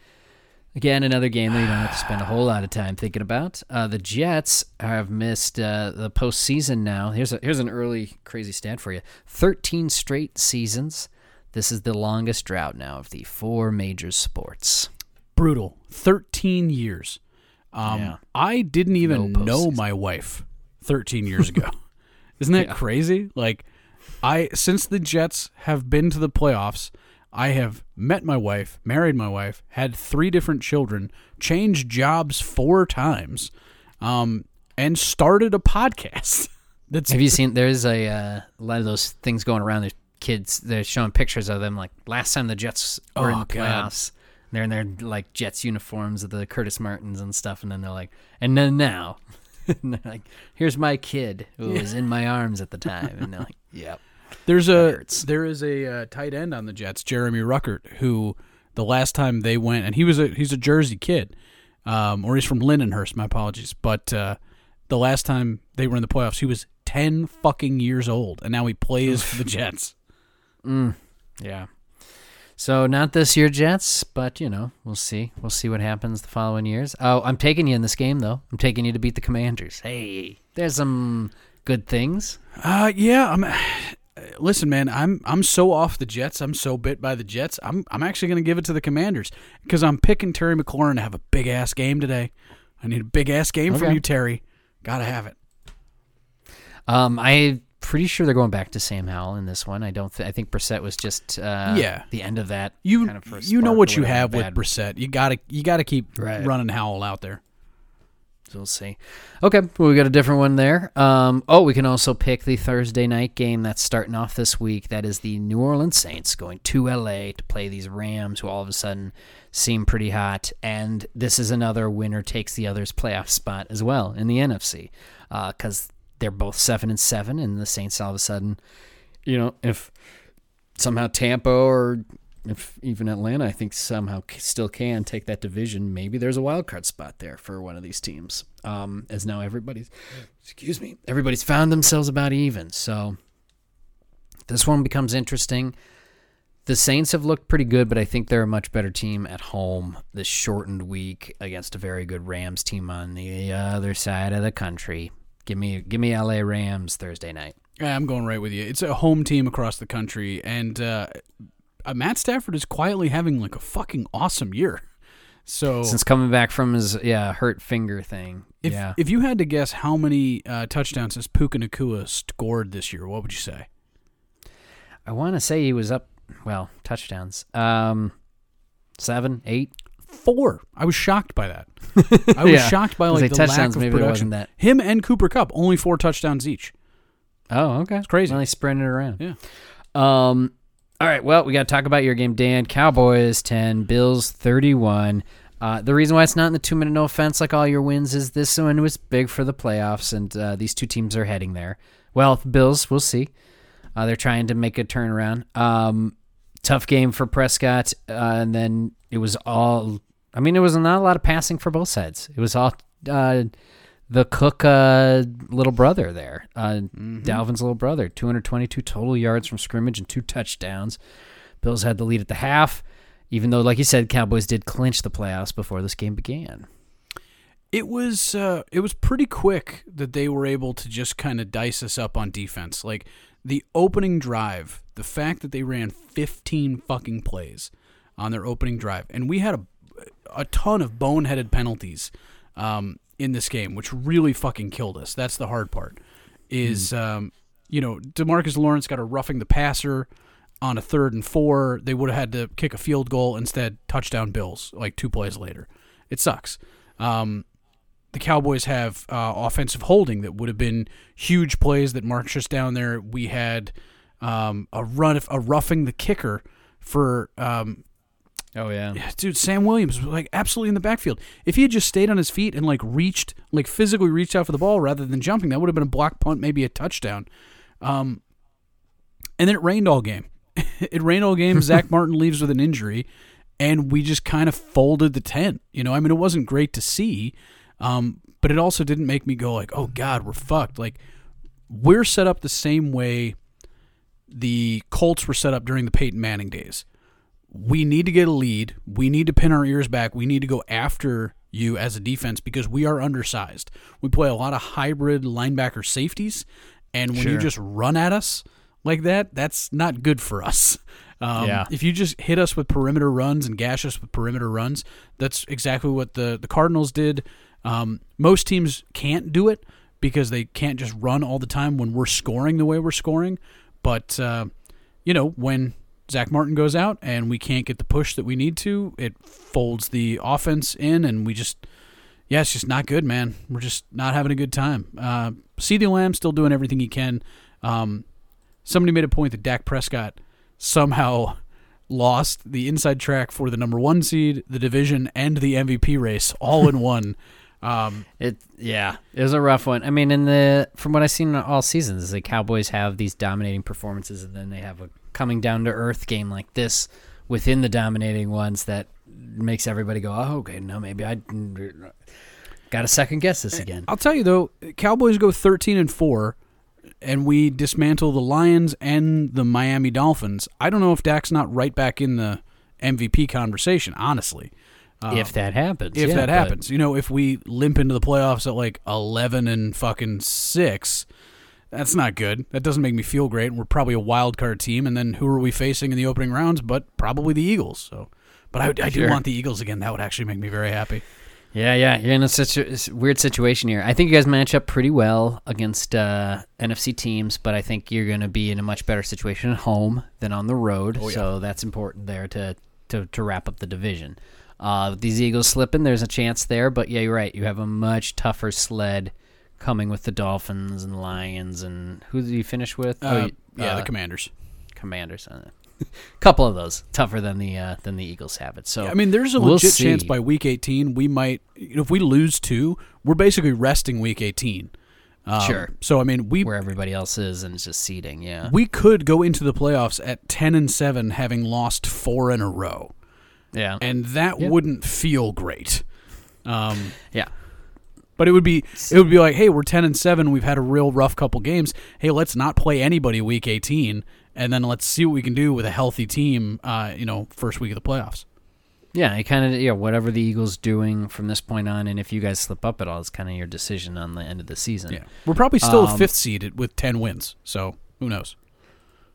Again, another game that you don't have to spend a whole lot of time thinking about. Uh, the Jets have missed uh, the postseason now. Here's a, here's an early crazy stat for you: thirteen straight seasons. This is the longest drought now of the four major sports. brutal. Thirteen years. Um, Yeah. I didn't even No know my wife thirteen years ago. Isn't that Yeah. crazy? Like, I since the Jets have been to the playoffs, I have met my wife, married my wife, had three different children, changed jobs four times. um, and started a podcast. That's Have you seen? There's a, uh, a lot of those things going around. There's kids. They're showing pictures of them. Like last time the Jets were in Oh, the God. playoffs, they're in their like Jets uniforms of the Curtis Martins and stuff. And then they're like, and then now, and they're like, here's my kid who was in my arms at the time. And they're like, yep. There's a hurts. there is a uh, tight end on the Jets, Jeremy Ruckert, who the last time they went, and he was a he's a Jersey kid, um, or he's from Lindenhurst. My apologies, but uh, the last time they were in the playoffs, he was ten fucking years old, and now he plays for the Jets. Yeah. So not this year, Jets, but you know we'll see. We'll see what happens the following years. Oh, I'm taking you in this game though. I'm taking you to beat the Commanders. Hey, there's some good things. Uh, yeah. I'm. Listen, man, I'm I'm so off the Jets. I'm so bit by the Jets. I'm I'm actually going to give it to the Commanders because I'm picking Terry McLaurin to have a big ass game today. I need a big ass game from you, Terry. Gotta have it. Um, I'm pretty sure they're going back to Sam Howell in this one. I don't. Th- I think Brissett was just uh, Yeah. the end of that. You kind of first you know what you have with Brissett. You gotta you gotta keep Right. running Howell out there. So we'll see. Okay, well, we got a different one there. Um, oh, we can also pick the Thursday night game that's starting off this week. That is the New Orleans Saints going to LA to play these Rams, who all of a sudden seem pretty hot. And this is another winner takes the other's playoff spot as well in the NFC, because they're both seven and seven, and the Saints all of a sudden, you know, if somehow Tampa or if even Atlanta, I think somehow still can take that division. Maybe there's a wild card spot there for one of these teams. Um, as now everybody's, excuse me, everybody's found themselves about even. So this one becomes interesting. The Saints have looked pretty good, but I think they're a much better team at home this shortened week against a very good Rams team on the other side of the country. Give me, give me LA Rams Thursday night. Yeah, I'm going right with you. It's a home team across the country, and uh, uh, Matt Stafford is quietly having like a fucking awesome year. So Since coming back from his yeah hurt finger thing, if yeah, if you had to guess how many uh, touchdowns has Puka Nacua scored this year, what would you say? I want to say he was up. Well, touchdowns. Um, seven, eight. Four. I was shocked by that. I was Yeah. shocked by like the touchdowns, lack of production. that. Him and Cooper Kupp only four touchdowns each. Oh, okay. It's crazy. Really spreading it around. Yeah. Um. All right. Well, we got to talk about your game, Dan. Cowboys ten, Bills thirty-one. Uh, the reason why it's not in the two-minute no offense like all your wins is this one was big for the playoffs, and uh, these two teams are heading there. Well, Bills, we'll see. Uh, they're trying to make a turnaround. Um, tough game for Prescott, uh, and then it was all. I mean, it was not a lot of passing for both sides. It was all uh, the Cook uh, little brother there, uh, Dalvin's little brother. 222 total yards from scrimmage and two touchdowns. Bills had the lead at the half, even though, like you said, Cowboys did clinch the playoffs before this game began. It was uh, it was pretty quick that they were able to just kind of dice us up on defense. Like the opening drive, the fact that they ran 15 fucking plays on their opening drive, and we had a a ton of boneheaded penalties um, in this game, which really fucking killed us. That's the hard part. Is um, you know Demarcus Lawrence got a roughing the passer on a third and four. They would have had to kick a field goal instead. Touchdown Bills like two plays later. It sucks. Um, the Cowboys have uh, offensive holding that would have been huge plays that marched us down there. We had um, a run, a roughing the kicker for um, Oh yeah, dude, Sam Williams was like absolutely in the backfield. If he had just stayed on his feet and like reached, like physically reached out for the ball rather than jumping, that would have been a block punt, maybe a touchdown. Um, and then it rained all game. it rained all game. Zack Martin leaves with an injury, and we just kind of folded the tent. You know, I mean, it wasn't great to see, um, but it also didn't make me go like, "Oh God, we're fucked." Like we're set up the same way the Colts were set up during the Peyton Manning days we need to get a lead. We need to pin our ears back. We need to go after you as a defense because we are undersized. We play a lot of hybrid linebacker safeties, and when you just run at us like that, that's not good for us. Um, Yeah. If you just hit us with perimeter runs and gash us with perimeter runs, that's exactly what the the Cardinals did. Um, most teams can't do it because they can't just run all the time when we're scoring the way we're scoring. But uh, you know when Zack Martin goes out and we can't get the push that we need to, it folds the offense in, and we just, yeah, it's just not good, man. We're just not having a good time. Uh, CeeDee Lamb still doing everything he can. Um, somebody made a point that Dak Prescott somehow lost the inside track for the number one seed, the division, and the MVP race all in one. Um, It yeah, it was a rough one. I mean, in the from what I've seen all seasons, the Cowboys have these dominating performances, and then they have a coming down to earth game like this within the dominating ones that makes everybody go, "Oh, okay, no, maybe I got to second guess this eh, again." I'll tell you though, Cowboys go thirteen and four, and we dismantle the Lions and the Miami Dolphins. I don't know if Dak's not right back in the MVP conversation. Honestly, um, if that happens, if yeah, that happens, you know, if we limp into the playoffs at like eleven and fucking six. That's not good. That doesn't make me feel great. We're probably a wild card team, and then who are we facing in the opening rounds? But probably the Eagles. So, but I, I do Sure. want the Eagles again. That would actually make me very happy. Yeah, yeah, you're in a such a s- weird situation here. I think you guys match up pretty well against uh, NFC teams, but I think you're going to be in a much better situation at home than on the road. Oh, So that's important there to to, to wrap up the division. Uh, these Eagles slipping, there's a chance there, but yeah, you're right. You have a much tougher sled coming with the Dolphins and Lions, and who did you finish with? Uh, you- yeah, the uh, Commanders. Commanders. A couple of those tougher than the uh, than the Eagles have it. So I mean, there's a we'll legit chance by week 18 we might, you know, if we lose two, we're basically resting week 18. Um, Sure. So I mean, we where everybody else is, and it's just seeding. Yeah. we could go into the playoffs at 10 and seven, having lost four in a row, Yeah. and that Yeah. wouldn't feel great. Um, yeah. But it would be it would be like, hey, we're 10 and seven, we've had a real rough couple games. Hey, let's not play anybody week 18, and then let's see what we can do with a healthy team. Uh, you know, first week of the playoffs. Yeah, it kind of yeah, whatever the Eagles doing from this point on, and if you guys slip up at all, it's kind of your decision on the end of the season. Yeah, we're probably still Um, fifth seed with 10 wins. So who knows?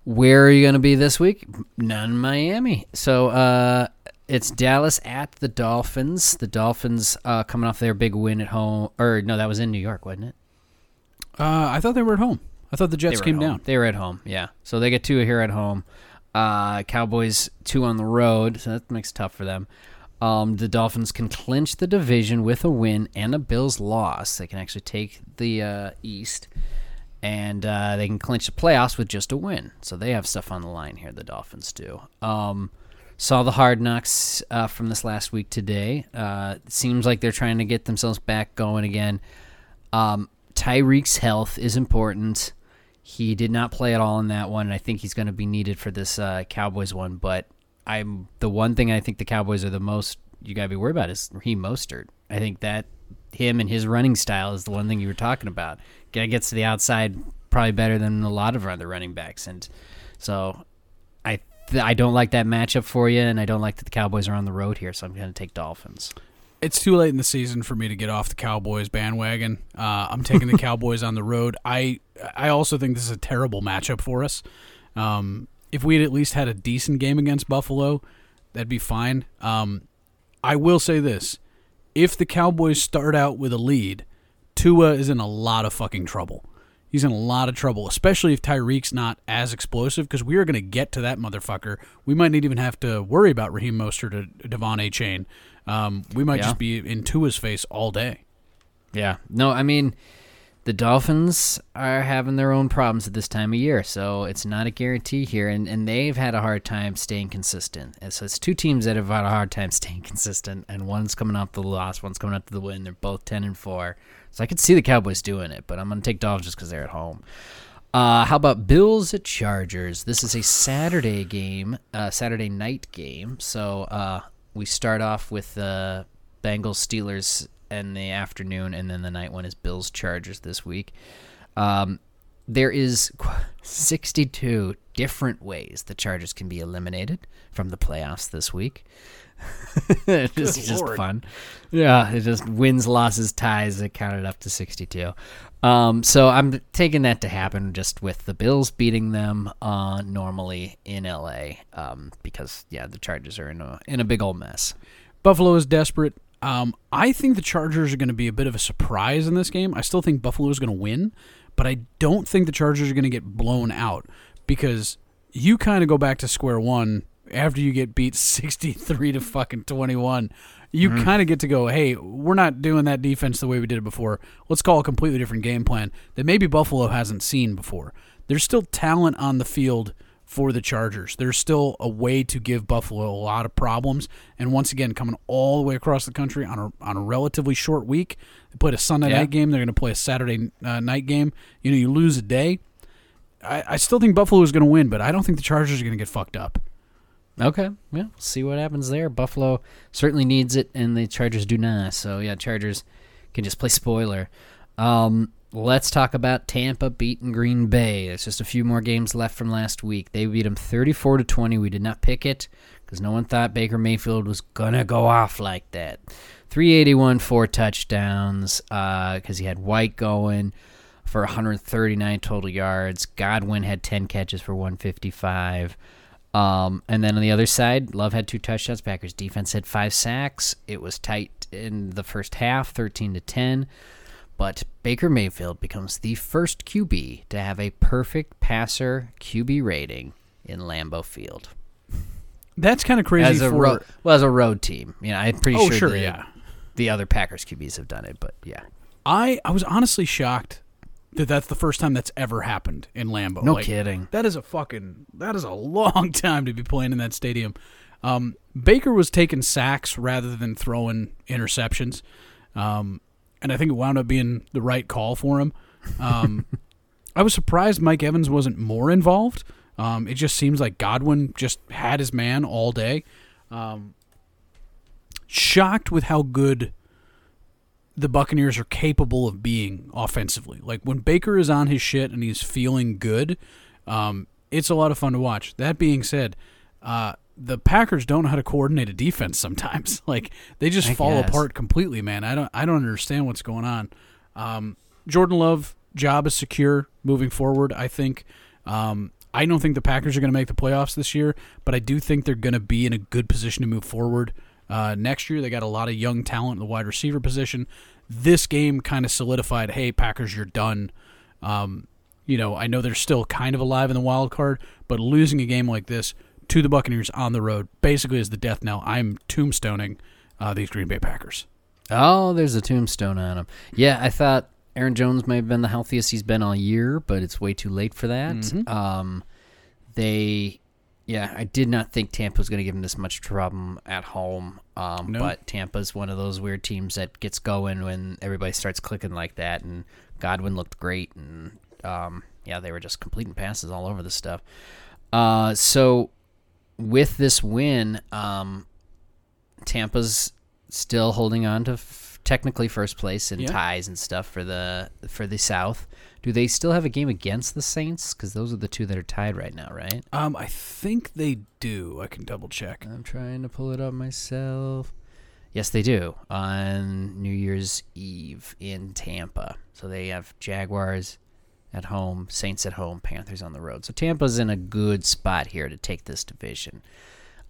Where are you going to be this week? None Miami. So uh, it's Dallas at the Dolphins. The Dolphins uh, coming off their big win at home, or no, that was in New York, wasn't it? Uh, I thought they were at home. I thought the Jets came down. They were at home, yeah. So they get two here at home. Uh, Cowboys two on the road, so that makes it tough for them. Um, the Dolphins can clinch the division with a win and a Bills loss. They can actually take the uh, East, and uh, they can clinch the playoffs with just a win. So they have stuff on the line here. The Dolphins do. Um, saw the hard knocks uh, from this last week today. Uh, seems like they're trying to get themselves back going again. Um, Tyreek's health is important. He did not play at all in that one, and I think he's going to be needed for this uh, Cowboys one. But I'm the one thing I think the Cowboys are the most you got to be worried about is Raheem Mostert. I think that him and his running style is the one thing you were talking about. Guy gets to the outside probably better than a lot of other running backs, and so th- I don't like that matchup for you, and I don't like that the Cowboys are on the road here. So I'm going to take Dolphins. It's too late in the season for me to get off the Cowboys bandwagon. Uh, I'm taking the Cowboys on the road. I I also think this is a terrible matchup for us. Um, if we had at least had a decent game against Buffalo, that'd be fine. Um, I will say this: if the Cowboys start out with a lead, Tua is in a lot of fucking trouble. He's in a lot of trouble, especially if Tyreek's not as explosive, because we are going to get to that motherfucker. We might not even have to worry about Raheem Mostert or De'Von Achane. Um, we might Yeah. just be in Tua's face all day. Yeah. No, I mean, the Dolphins are having their own problems at this time of year, so it's not a guarantee here, and, and they've had a hard time staying consistent. And so it's two teams that have had a hard time staying consistent, and one's coming off the loss, one's coming up to the win. They're both ten and four, so I could see the Cowboys doing it, but I'm gonna take Dolphins just because they're at home. Uh, how about Bills at Chargers? This is a Saturday game, uh, Saturday night game. So uh, we start off with the Bengals Steelers in the afternoon, and then the night one is Bills Chargers this week. Um, there is 62 different ways the Chargers can be eliminated from the playoffs this week. it's just, just fun. Yeah, it just wins, losses, ties. It counted up to 62. Um, so I'm taking that to happen just with the Bills beating them uh, normally in LA um, because yeah, the Chargers are in a in a big old mess. Buffalo is desperate. Um, I think the Chargers are going to be a bit of a surprise in this game. I still think Buffalo is going to win, but I don't think the Chargers are going to get blown out because you kind of go back to square one after you get beat 63 to fucking 21. you Mm-hmm. kind of get to go, hey, we're not doing that defense the way we did it before. Let's call a completely different game plan that maybe Buffalo hasn't seen before. There's still talent on the field for the Chargers. There's still a way to give Buffalo a lot of problems. And once again, coming all the way across the country on a on a relatively short week, they played a Sunday Yeah. night game. They're going to play a Saturday uh, night game. You know, you lose a day. I, I still think Buffalo is going to win, but I don't think the Chargers are going to get fucked up. Okay, yeah, see what happens there. Buffalo certainly needs it, and the Chargers do not. So yeah, Chargers can just play spoiler. Um, let's talk about Tampa beating Green Bay. There's just a few more games left from last week. They beat them 34 to 20. We did not pick it because no one thought Baker Mayfield was gonna go off like that. 381, four touchdowns because he had White going for 139 total yards. Godwin had 10 catches for 155. Um, and then on the other side, Love had two touchdowns. Packers defense had five sacks. It was tight in the first half, 13 to 10. But Baker Mayfield becomes the first QB to have a perfect passer QB rating in Lambeau Field That's kind of crazy as a for road, well as a road team. You know, I'm pretty Oh, sure, sure, the, yeah. the other Packers QBs have done it, but yeah, I I was honestly shocked that that's the first time that's ever happened in Lambeau. no Like, kidding. That is a fucking that is a long time to be playing in that stadium. Um, Baker was taking sacks rather than throwing interceptions, um, and I think it wound up being the right call for him. Um, I was surprised Mike Evans wasn't more involved. Um, it just seems like Godwin just had his man all day. Um, shocked with how good the Buccaneers are capable of being offensively. Like when Baker is on his shit and he's feeling good, um, it's a lot of fun to watch. That being said, uh, the Packers don't know how to coordinate a defense sometimes. Like they just I fall guess. apart completely, man. I don't I don't understand what's going on. Um, Jordan Love job is secure moving forward. I think. Um, I don't think the Packers are going to make the playoffs this year, but I do think they're going to be in a good position to move forward uh, next year. They got a lot of young talent in the wide receiver position. This game kind of solidified, hey, Packers, you're done. Um, you know, I know they're still kind of alive in the wild card, but losing a game like this to the Buccaneers on the road basically is the death knell. I'm tombstoning uh, these Green Bay Packers. Oh, there's a tombstone on him. Yeah, I thought Aaron Jones may have been the healthiest he's been all year, but it's way too late for that. Mm-hmm. Um, they, yeah, I did not think Tampa was going to give him this much trouble at home. Um, No. But Tampa's one of those weird teams that gets going when everybody starts clicking like that. And Godwin looked great, and um, yeah, they were just completing passes all over the stuff. Uh, so with this win, um, Tampa's still holding on to f- technically first place in Yeah. ties and stuff for the for the South. Do they still have a game against the Saints? Because those are the two that are tied right now, right? Um, I think they do. I can double check. I'm trying to pull it up myself. Yes, they do on New Year's Eve in Tampa. So they have Jaguars at home, Saints at home, Panthers on the road. So Tampa's in a good spot here to take this division.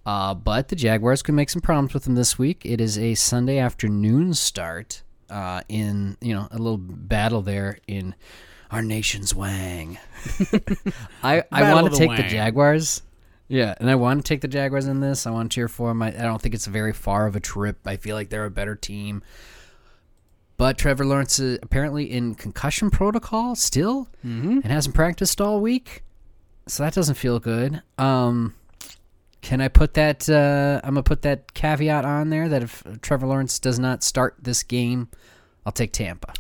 Uh, but the Jaguars could make some problems with them this week. It is a Sunday afternoon start uh, in you know a little battle there in our nation's Wang. I I Battle want of to the take the Wang. Jaguars. Yeah, and I want to take the Jaguars in this. I want to cheer for them. I, I don't think it's very far of a trip. I feel like they're a better team. But Trevor Lawrence is apparently in concussion protocol still Mm-hmm. and hasn't practiced all week. So that doesn't feel good. Um, can I put that? Uh, I'm gonna put that caveat on there that if Trevor Lawrence does not start this game, I'll take Tampa.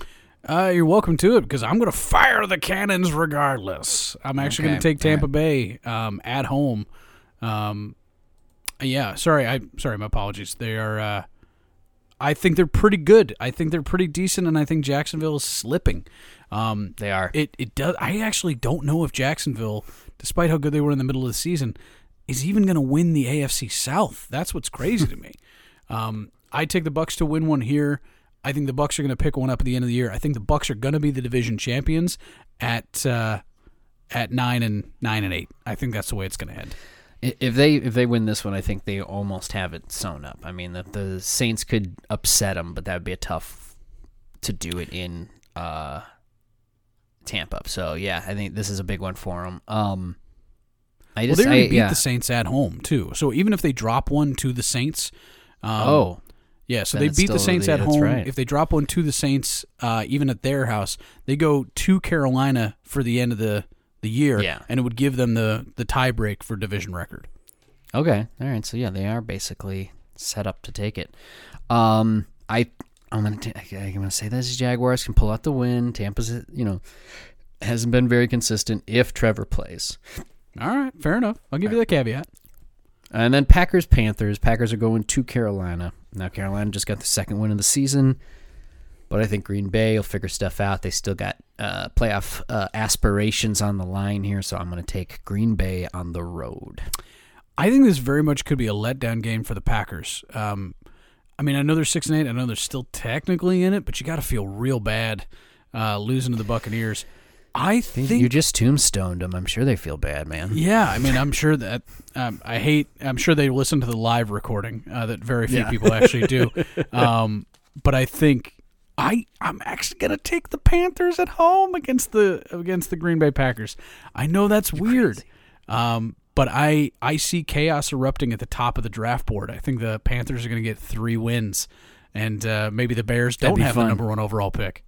Uh, you're welcome to it because I'm going to fire the cannons regardless. I'm actually going to take Tampa Bay um, at home. Um, yeah, sorry, I sorry, my apologies. They are. Uh, I think they're pretty good. I think they're pretty decent, and I think Jacksonville is slipping. Um, They are. it it does. I actually don't know if Jacksonville, despite how good they were in the middle of the season, is even going to win the AFC South. That's what's crazy to me. Um, I take the Bucks to win one here. I think the Bucks are going to pick one up at the end of the year. I think the Bucks are going to be the division champions at uh, at nine and nine and eight. I think that's the way it's going to end. If they if they win this one, I think they almost have it sewn up. I mean, the, the Saints could upset them, but that would be a tough to do it in uh, Tampa. So yeah, I think this is a big one for them. Um, I Well, just they already I, beat yeah. the Saints at home too. So even if they drop one to the Saints, um, oh, Yeah, so Then they beat the Saints yeah, at home. right. If they drop one to the Saints, uh, even at their house, they go to Carolina for the end of the, the year, Yeah. and it would give them the the tie break for division record. Okay. All right. So yeah, they are basically set up to take it. Um, I I'm gonna t- I'm gonna say this: Jaguars can pull out the win. Tampa's you know hasn't been very consistent if Trevor plays. All right, fair enough. I'll give you the caveat. And then Packers Panthers. Packers are going to Carolina. Now Carolina just got the second win of the season, but I think Green Bay will figure stuff out. They still got uh, playoff uh, aspirations on the line here, so I'm going to take Green Bay on the road. I think this very much could be a letdown game for the Packers. Um, I mean, I know they're six and eight. I know they're still technically in it, but you got to feel real bad uh, losing to the Buccaneers. I think you just tombstoned them. I'm sure they feel bad, man. Yeah, I mean, I'm sure that um, I hate. I'm sure they listen to the live recording uh, that very few Yeah. people actually do. um, but I think I I'm actually gonna take the Panthers at home against the against the Green Bay Packers. I know that's weird, um, but I I see chaos erupting at the top of the draft board. I think the Panthers are gonna get three wins, and uh, maybe the Bears That'd don't have fun. the number one overall pick.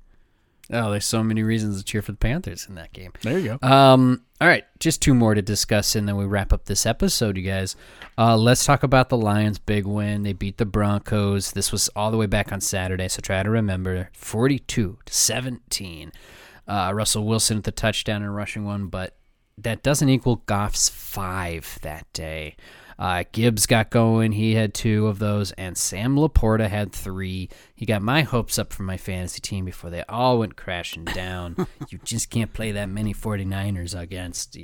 Oh, there's so many reasons to cheer for the Panthers in that game. There you go. Um, all right, just two more to discuss, and then we wrap up this episode, you guys. Uh, let's talk about the Lions' big win. They beat the Broncos. This was all the way back on Saturday, so try to remember: forty-two to seventeen. Uh, Russell Wilson at the touchdown and rushing one, but that doesn't equal Goff's five that day. Uh, Gibbs got going. He had two of those, and Sam LaPorta had three. He got my hopes up for my fantasy team before they all went crashing down. you just can't play that many 49ers against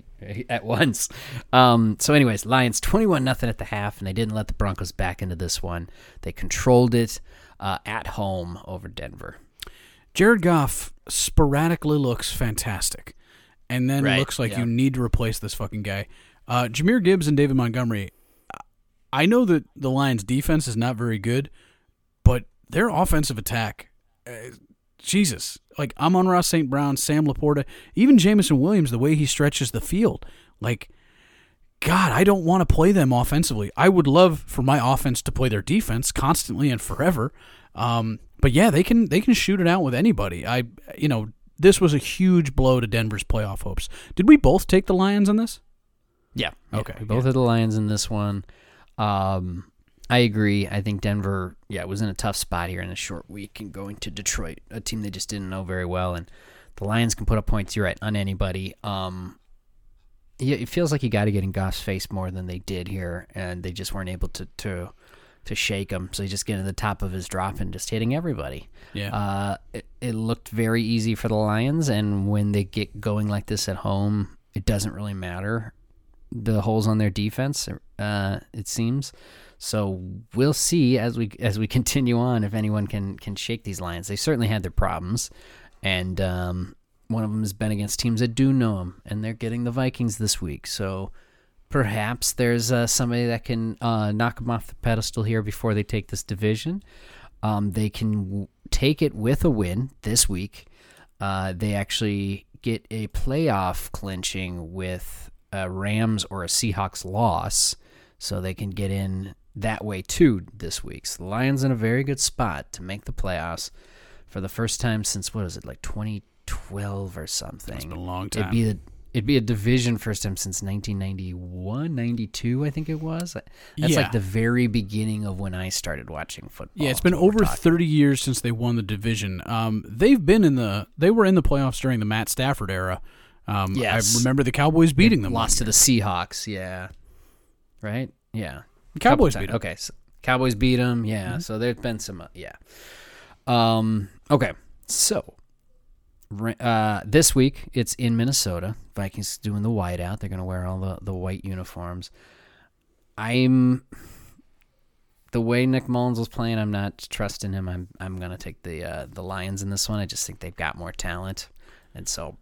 at once. Um, so, anyways, Lions 21 nothing at the half, and they didn't let the Broncos back into this one. They controlled it uh, at home over Denver. Jared Goff sporadically looks fantastic, and then Right, looks like yeah. you need to replace this fucking guy. Uh, Jahmyr Gibbs and David Montgomery. I know that the Lions' defense is not very good, but their offensive attack, uh, Jesus, like Amon-Ra St. Brown, Sam LaPorta, even Jameson Williams, the way he stretches the field, like. God, I don't want to play them offensively. I would love for my offense to play their defense constantly and forever. Um, but yeah, they can they can shoot it out with anybody. I you know this was a huge blow to Denver's playoff hopes. Did we both take the Lions on this? Yeah. Okay, We both had the Lions in this one. Um, I agree. I think Denver, yeah, was in a tough spot here in a short week and going to Detroit, a team they just didn't know very well. And the Lions can put up points, you're right, on anybody. Um, yeah, it feels like you got to get in Goff's face more than they did here, and they just weren't able to to to shake him. So he just getting to the top of his drop and just hitting everybody. Yeah. Uh, it, it looked very easy for the Lions, and when they get going like this at home, it doesn't really matter the holes on their defense. Uh, it seems. So we'll see as we as we continue on if anyone can can shake these Lions. They certainly had their problems, and um, one of them has been against teams that do know them, and they're getting the Vikings this week. So perhaps there's uh, somebody that can uh, knock them off the pedestal here before they take this division. Um, they can w- take it with a win this week. Uh, they actually get a playoff clinching with a Rams or a Seahawks loss, so they can get in that way too this week. So the Lions in a very good spot to make the playoffs for the first time since what is it like 2012 or something? It's been a long time. It'd be a it'd be a division first time since 1991, 92, I think it was. That's Yeah. like the very beginning of when I started watching football. Yeah, it's been is what we're over talking. 30 years since they won the division. Um, they've been in the they were in the playoffs during the Matt Stafford era. Um, Yes. I remember the Cowboys beating them. Lost to the Seahawks, yeah. Right? Yeah. The Cowboys beat Them. Okay, so Cowboys beat them. Yeah. So there's been some. Uh, yeah. Um. Okay. So. Uh, this week it's in Minnesota. Vikings doing the whiteout. They're gonna wear all the, the white uniforms. I'm the way Nick Mullens was playing. I'm not trusting him. I'm I'm gonna take the uh, the Lions in this one. I just think they've got more talent, and so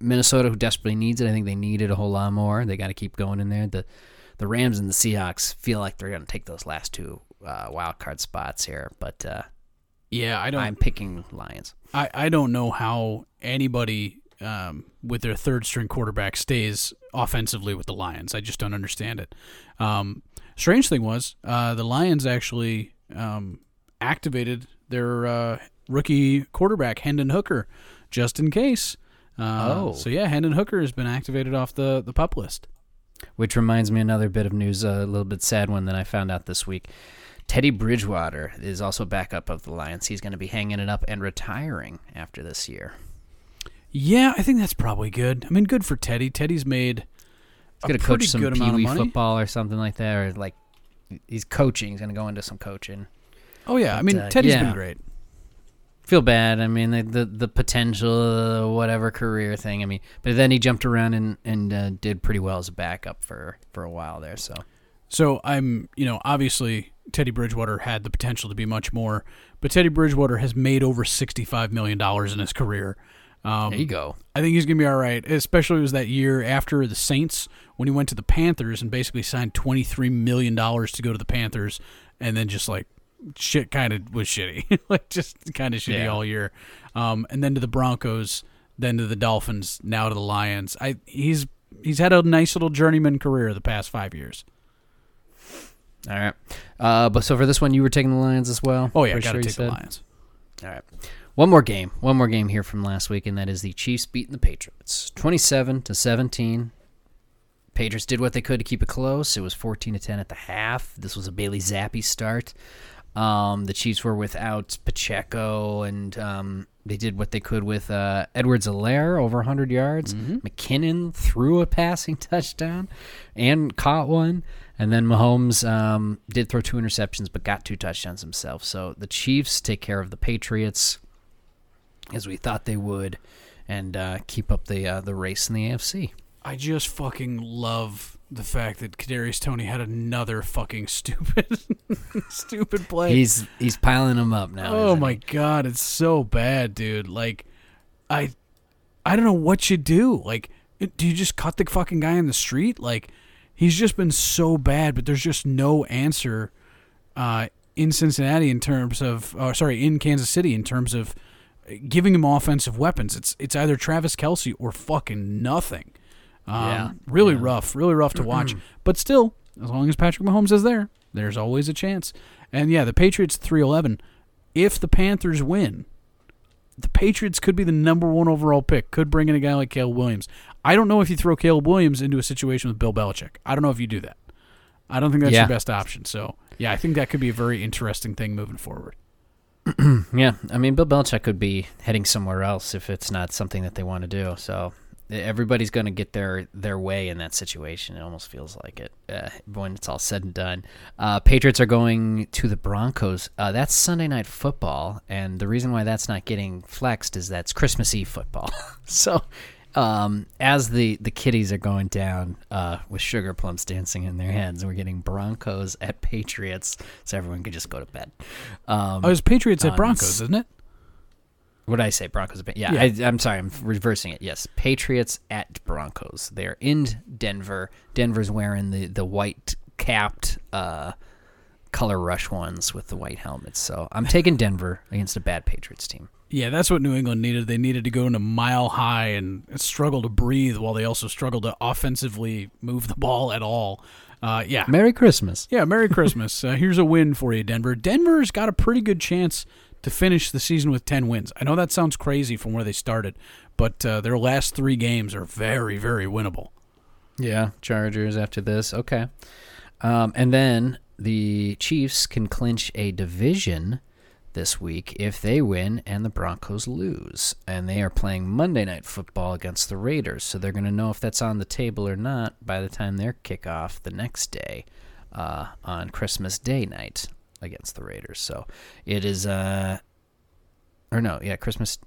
Minnesota, who desperately needs it, I think they need it a whole lot more. They got to keep going in there. The the Rams and the Seahawks feel like they're going to take those last two uh, wild card spots here, but uh, Yeah, I don't. I'm picking Lions. I, I don't know how anybody um, with their third string quarterback stays offensively with the Lions. I just don't understand it. Um, strange thing was uh, the Lions actually um, activated their uh, rookie quarterback Hendon Hooker just in case. Uh, Oh. so yeah, Hendon Hooker has been activated off the the pup list. Which reminds me another bit of news, a little bit sad one that I found out this week. Teddy Bridgewater is also backup of the Lions. He's going to be hanging it up and retiring after this year. Yeah, I think that's probably good. I mean, good for Teddy. Teddy's made He's going a to coach some good Pee amount of Wee football or something like that, or like he's coaching. He's going to go into some coaching. Oh yeah, I mean uh, Teddy's yeah. been great. Feel bad. I mean, the the, the potential, uh, whatever career thing. I mean, but then he jumped around and and uh, did pretty well as a backup for for a while there. So So I'm, you know, obviously Teddy Bridgewater had the potential to be much more, but Teddy Bridgewater has made over sixty-five million dollars in his career. Um, there you go. I think he's gonna be all right. Especially it was that year after the Saints when he went to the Panthers and basically signed twenty-three million dollars to go to the Panthers, and then just like shit kind of was shitty, like just kind of shitty Yeah. all year. Um, and then to the Broncos, then to the Dolphins, now to the Lions. I he's he's had a nice little journeyman career the past five years. All right. Uh, but so for this one, you were taking the Lions as well. Oh yeah, Pretty got to sure take the? Lions. All right. One more game. One more game here from last week, and that is the Chiefs beating the Patriots, twenty-seven to seventeen. Patriots did what they could to keep it close. It was fourteen to ten at the half. This was a Bailey Zappe start. Um, the Chiefs were without Pacheco, and um, they did what they could with uh, Edwards-Helaire over 100 yards. McKinnon threw a passing touchdown and caught one. And then Mahomes um, did throw two interceptions, but got two touchdowns himself. So the Chiefs take care of the Patriots as we thought they would, and uh, keep up the uh, the race in the AFC. I just fucking love the fact that Kadarius Toney had another fucking stupid, stupid play. He's he's piling them up now. oh my he? god, it's so bad, dude. Like, I, I don't know what you do. Like, do you just cut the fucking guy in the street? Like, he's just been so bad, but there's just no answer, uh, in Cincinnati in terms of, uh, sorry, in Kansas City in terms of giving him offensive weapons. It's it's either Travis Kelce or fucking nothing. Um, Yeah, really yeah. rough, really rough to watch. but still, as long as Patrick Mahomes is there, there's always a chance. And yeah, the Patriots three eleven. If the Panthers win, the Patriots could be the number one overall pick. Could bring in a guy like Caleb Williams. I don't know if you throw Caleb Williams into a situation with Bill Belichick. I don't know if you do that. I don't think that's Yeah. your best option. So yeah, I think that could be a very interesting thing moving forward. Yeah, I mean, Bill Belichick could be heading somewhere else if it's not something that they want to do. So everybody's going to get their their way in that situation. It almost feels like it uh, when it's all said and done. Uh, Patriots are going to the Broncos. Uh, that's Sunday night football, and the reason why that's not getting flexed is that's Christmas Eve football. so. Um, as the, the kiddies are going down uh, with sugar plums dancing in their heads, we're getting Broncos at Patriots, so everyone can just go to bed. Um, Oh, it's Patriots at Broncos, isn't it? What did I say? Broncos. Yeah, Yeah. I, I'm sorry. I'm reversing it. Yes, Patriots at Broncos. They're in Denver. Denver's wearing the the white capped uh, color rush ones with the white helmets. So I'm taking Denver against a bad Patriots team. Yeah, that's what New England needed. They needed to go into mile high and struggle to breathe while they also struggled to offensively move the ball at all. Uh, yeah. Merry Christmas. Yeah, Merry Christmas. Uh, here's a win for you, Denver. Denver's got a pretty good chance to finish the season with 10 wins. I know that sounds crazy from where they started, but uh, their last three games are very, very winnable. Yeah, Chargers after this. Okay. Um, and then the Chiefs can clinch a division this week if they win and the Broncos lose. And they are playing Monday Night Football against the Raiders. So they're going to know if that's on the table or not by the time their kickoff the next day uh, on Christmas Day night against the Raiders. So it is, uh, or no, yeah, Christmas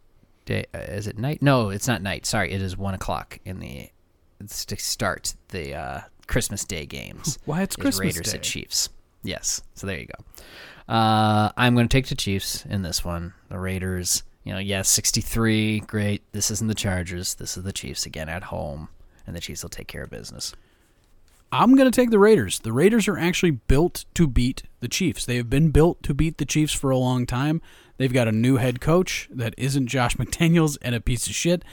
Day. Uh, is it night? No, it's not night. Sorry, it is 1 o'clock in the it's to start the uh, Christmas Day games. Why, it's is Christmas Raiders Day. at Chiefs. Yes, so there you go. Uh, I'm going to take the Chiefs in this one. The Raiders, you know, yes, 63, great. This isn't the Chargers. This is the Chiefs again at home, and the Chiefs will take care of business. I'm going to take the Raiders. The Raiders are actually built to beat the Chiefs. They have been built to beat the Chiefs for a long time. They've got a new head coach that isn't Josh McDaniels and a piece of shit.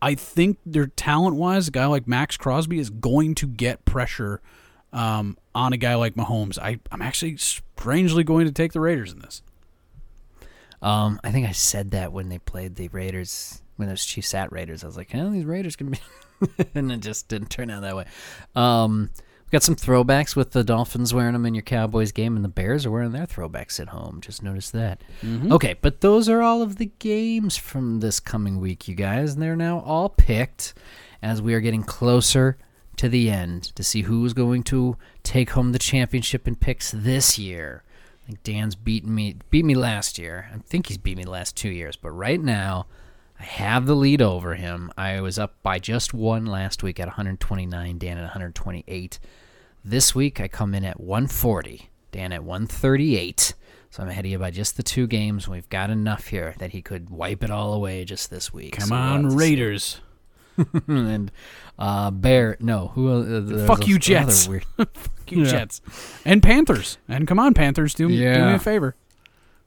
I think their talent wise, a guy like Maxx Crosby is going to get pressure um, on a guy like Mahomes. I, I'm actually strangely going to take the Raiders in this. Um, I think I said that when they played the Raiders, when those Chiefs at Raiders. I was like, "Hell, these Raiders can be," and it just didn't turn out that way. Um, got some throwbacks with the Dolphins wearing them in your Cowboys game, and the Bears are wearing their throwbacks at home. Just notice that. Mm-hmm. Okay, but those are all of the games from this coming week, you guys, and they're now all picked as we are getting closer to the end to see who's going to take home the championship in picks this year. I think Dan's beaten me beat me last year. I think he's beat me the last two years, but right now I have the lead over him. I was up by just one last week at 129, Dan at 128. This week I come in at 140, Dan at 138. So I'm ahead of you by just the two games. We've got enough here that he could wipe it all away just this week. Come So we'll on. Raiders. and uh, Bear. No, who? Uh, Fuck you, Jets. weird- Fuck you, Yeah. Jets. And Panthers. And come on, Panthers. Do, do me a favor.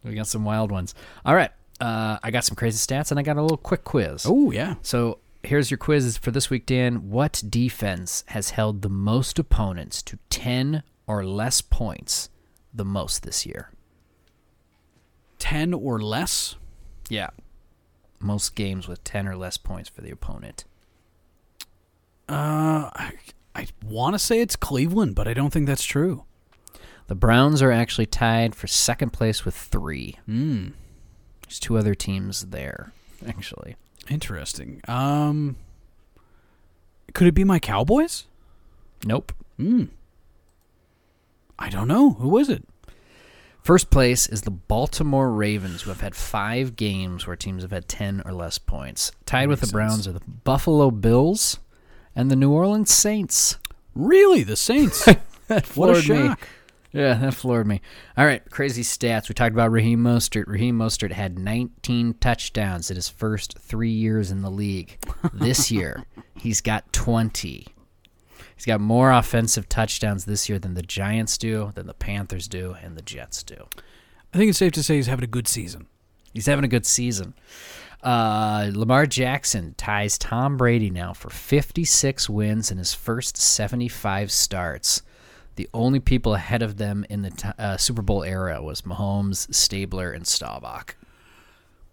We got some wild ones. All right. Uh, I got some crazy stats and I got a little quick quiz. Oh, yeah. So here's your quiz for this week, Dan. What defense has held the most opponents to 10 or less points the most this year? 10 or less. Yeah. Most games with 10 or less points for the opponent. Uh, I, I want to say it's Cleveland, but I don't think that's true. The Browns are actually tied for second place with three. Hmm. There's two other teams there, actually. Interesting. Um, could it be my Cowboys? Nope. Hmm. I don't know. Who is it? First place is the Baltimore Ravens, who have had five games where teams have had 10 or less points. Tied with the Makes Browns are the Buffalo Bills and the New Orleans Saints. Really, the Saints. What a floored me. Yeah, that floored me. All right, crazy stats. We talked about Raheem Mostert. Raheem Mostert had 19 touchdowns in his first three years in the league. This year, he's got 20. He's got more offensive touchdowns this year than the Giants do, than the Panthers do, and the Jets do. I think it's safe to say he's having a good season. He's having a good season. Uh, Lamar Jackson ties Tom Brady now for 56 wins in his first 75 starts. The only people ahead of them in the t- uh, Super Bowl era was Mahomes, Stabler, and Staubach.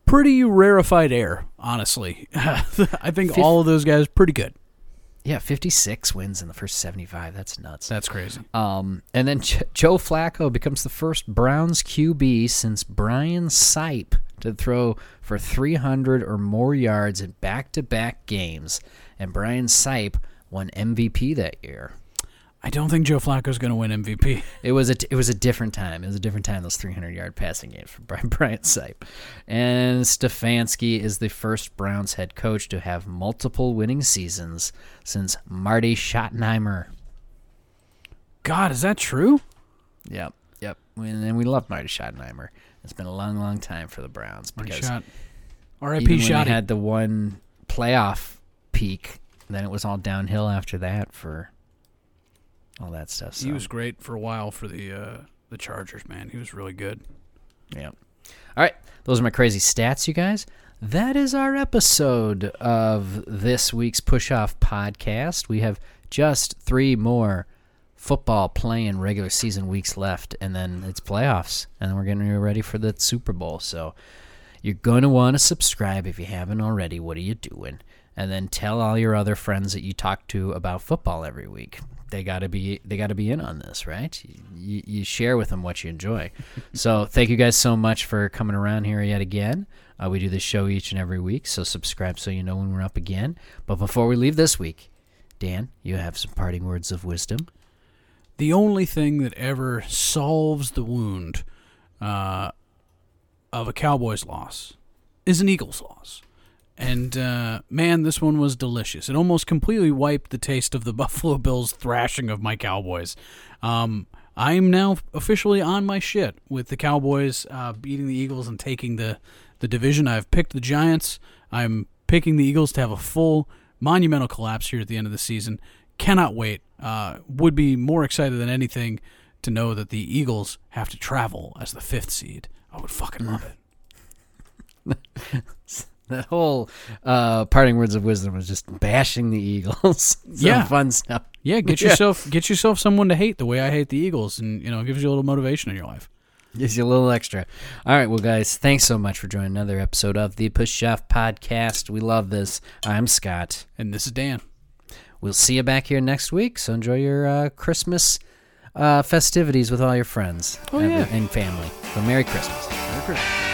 Pretty rarefied air, honestly. I think Fif- all of those guys pretty good. Yeah, 56 wins in the first 75. That's nuts. That's crazy. Um, and then Ch- Joe Flacco becomes the first Browns QB since Brian Sipe to throw for 300 or more yards in back-to-back games, and Brian Sipe won MVP that year. I don't think Joe Flacco's going to win MVP. It was a it was a different time. It was a different time. Those 300 yard passing games for Brian, Brian Sipe, and Stefanski is the first Browns head coach to have multiple winning seasons since Marty Schottenheimer. God, is that true? Yep, yep. And we love Marty Schottenheimer. It's been a long, long time for the Browns because Shot. R.I.P. Shotty. had the one playoff peak, then it was all downhill after that for all that stuff. So. He was great for a while for the uh, the Chargers, man. He was really good. Yeah. All right. Those are my crazy stats, you guys. That is our episode of this week's Push Off podcast. We have just three more football playing regular season weeks left, and then it's playoffs, and then we're getting ready for the Super Bowl. So you're going to want to subscribe if you haven't already. What are you doing? And then tell all your other friends that you talk to about football every week. They gotta be they gotta be in on this, right? You, you share with them what you enjoy. so thank you guys so much for coming around here yet again. Uh, we do this show each and every week, so subscribe so you know when we're up again. But before we leave this week, Dan, you have some parting words of wisdom. The only thing that ever solves the wound uh, of a Cowboys loss is an Eagles loss. And uh, man, this one was delicious. It almost completely wiped the taste of the Buffalo Bills thrashing of my Cowboys. Um, I am now officially on my shit with the Cowboys uh, beating the Eagles and taking the, the division. I've picked the Giants. I'm picking the Eagles to have a full monumental collapse here at the end of the season. Cannot wait. Uh, would be more excited than anything to know that the Eagles have to travel as the fifth seed. I would fucking love it. That whole uh, parting words of wisdom was just bashing the Eagles. Some Yeah. fun stuff. Yeah, get Yeah. yourself get yourself someone to hate the way I hate the Eagles, and you know, it gives you a little motivation in your life. Gives you a little extra. All right, well, guys, thanks so much for joining another episode of the Push Chef Podcast. We love this. I'm Scott. And this is Dan. We'll see you back here next week. So enjoy your uh, Christmas uh, festivities with all your friends Oh, and, yeah. and family. So Merry Christmas. Merry Christmas.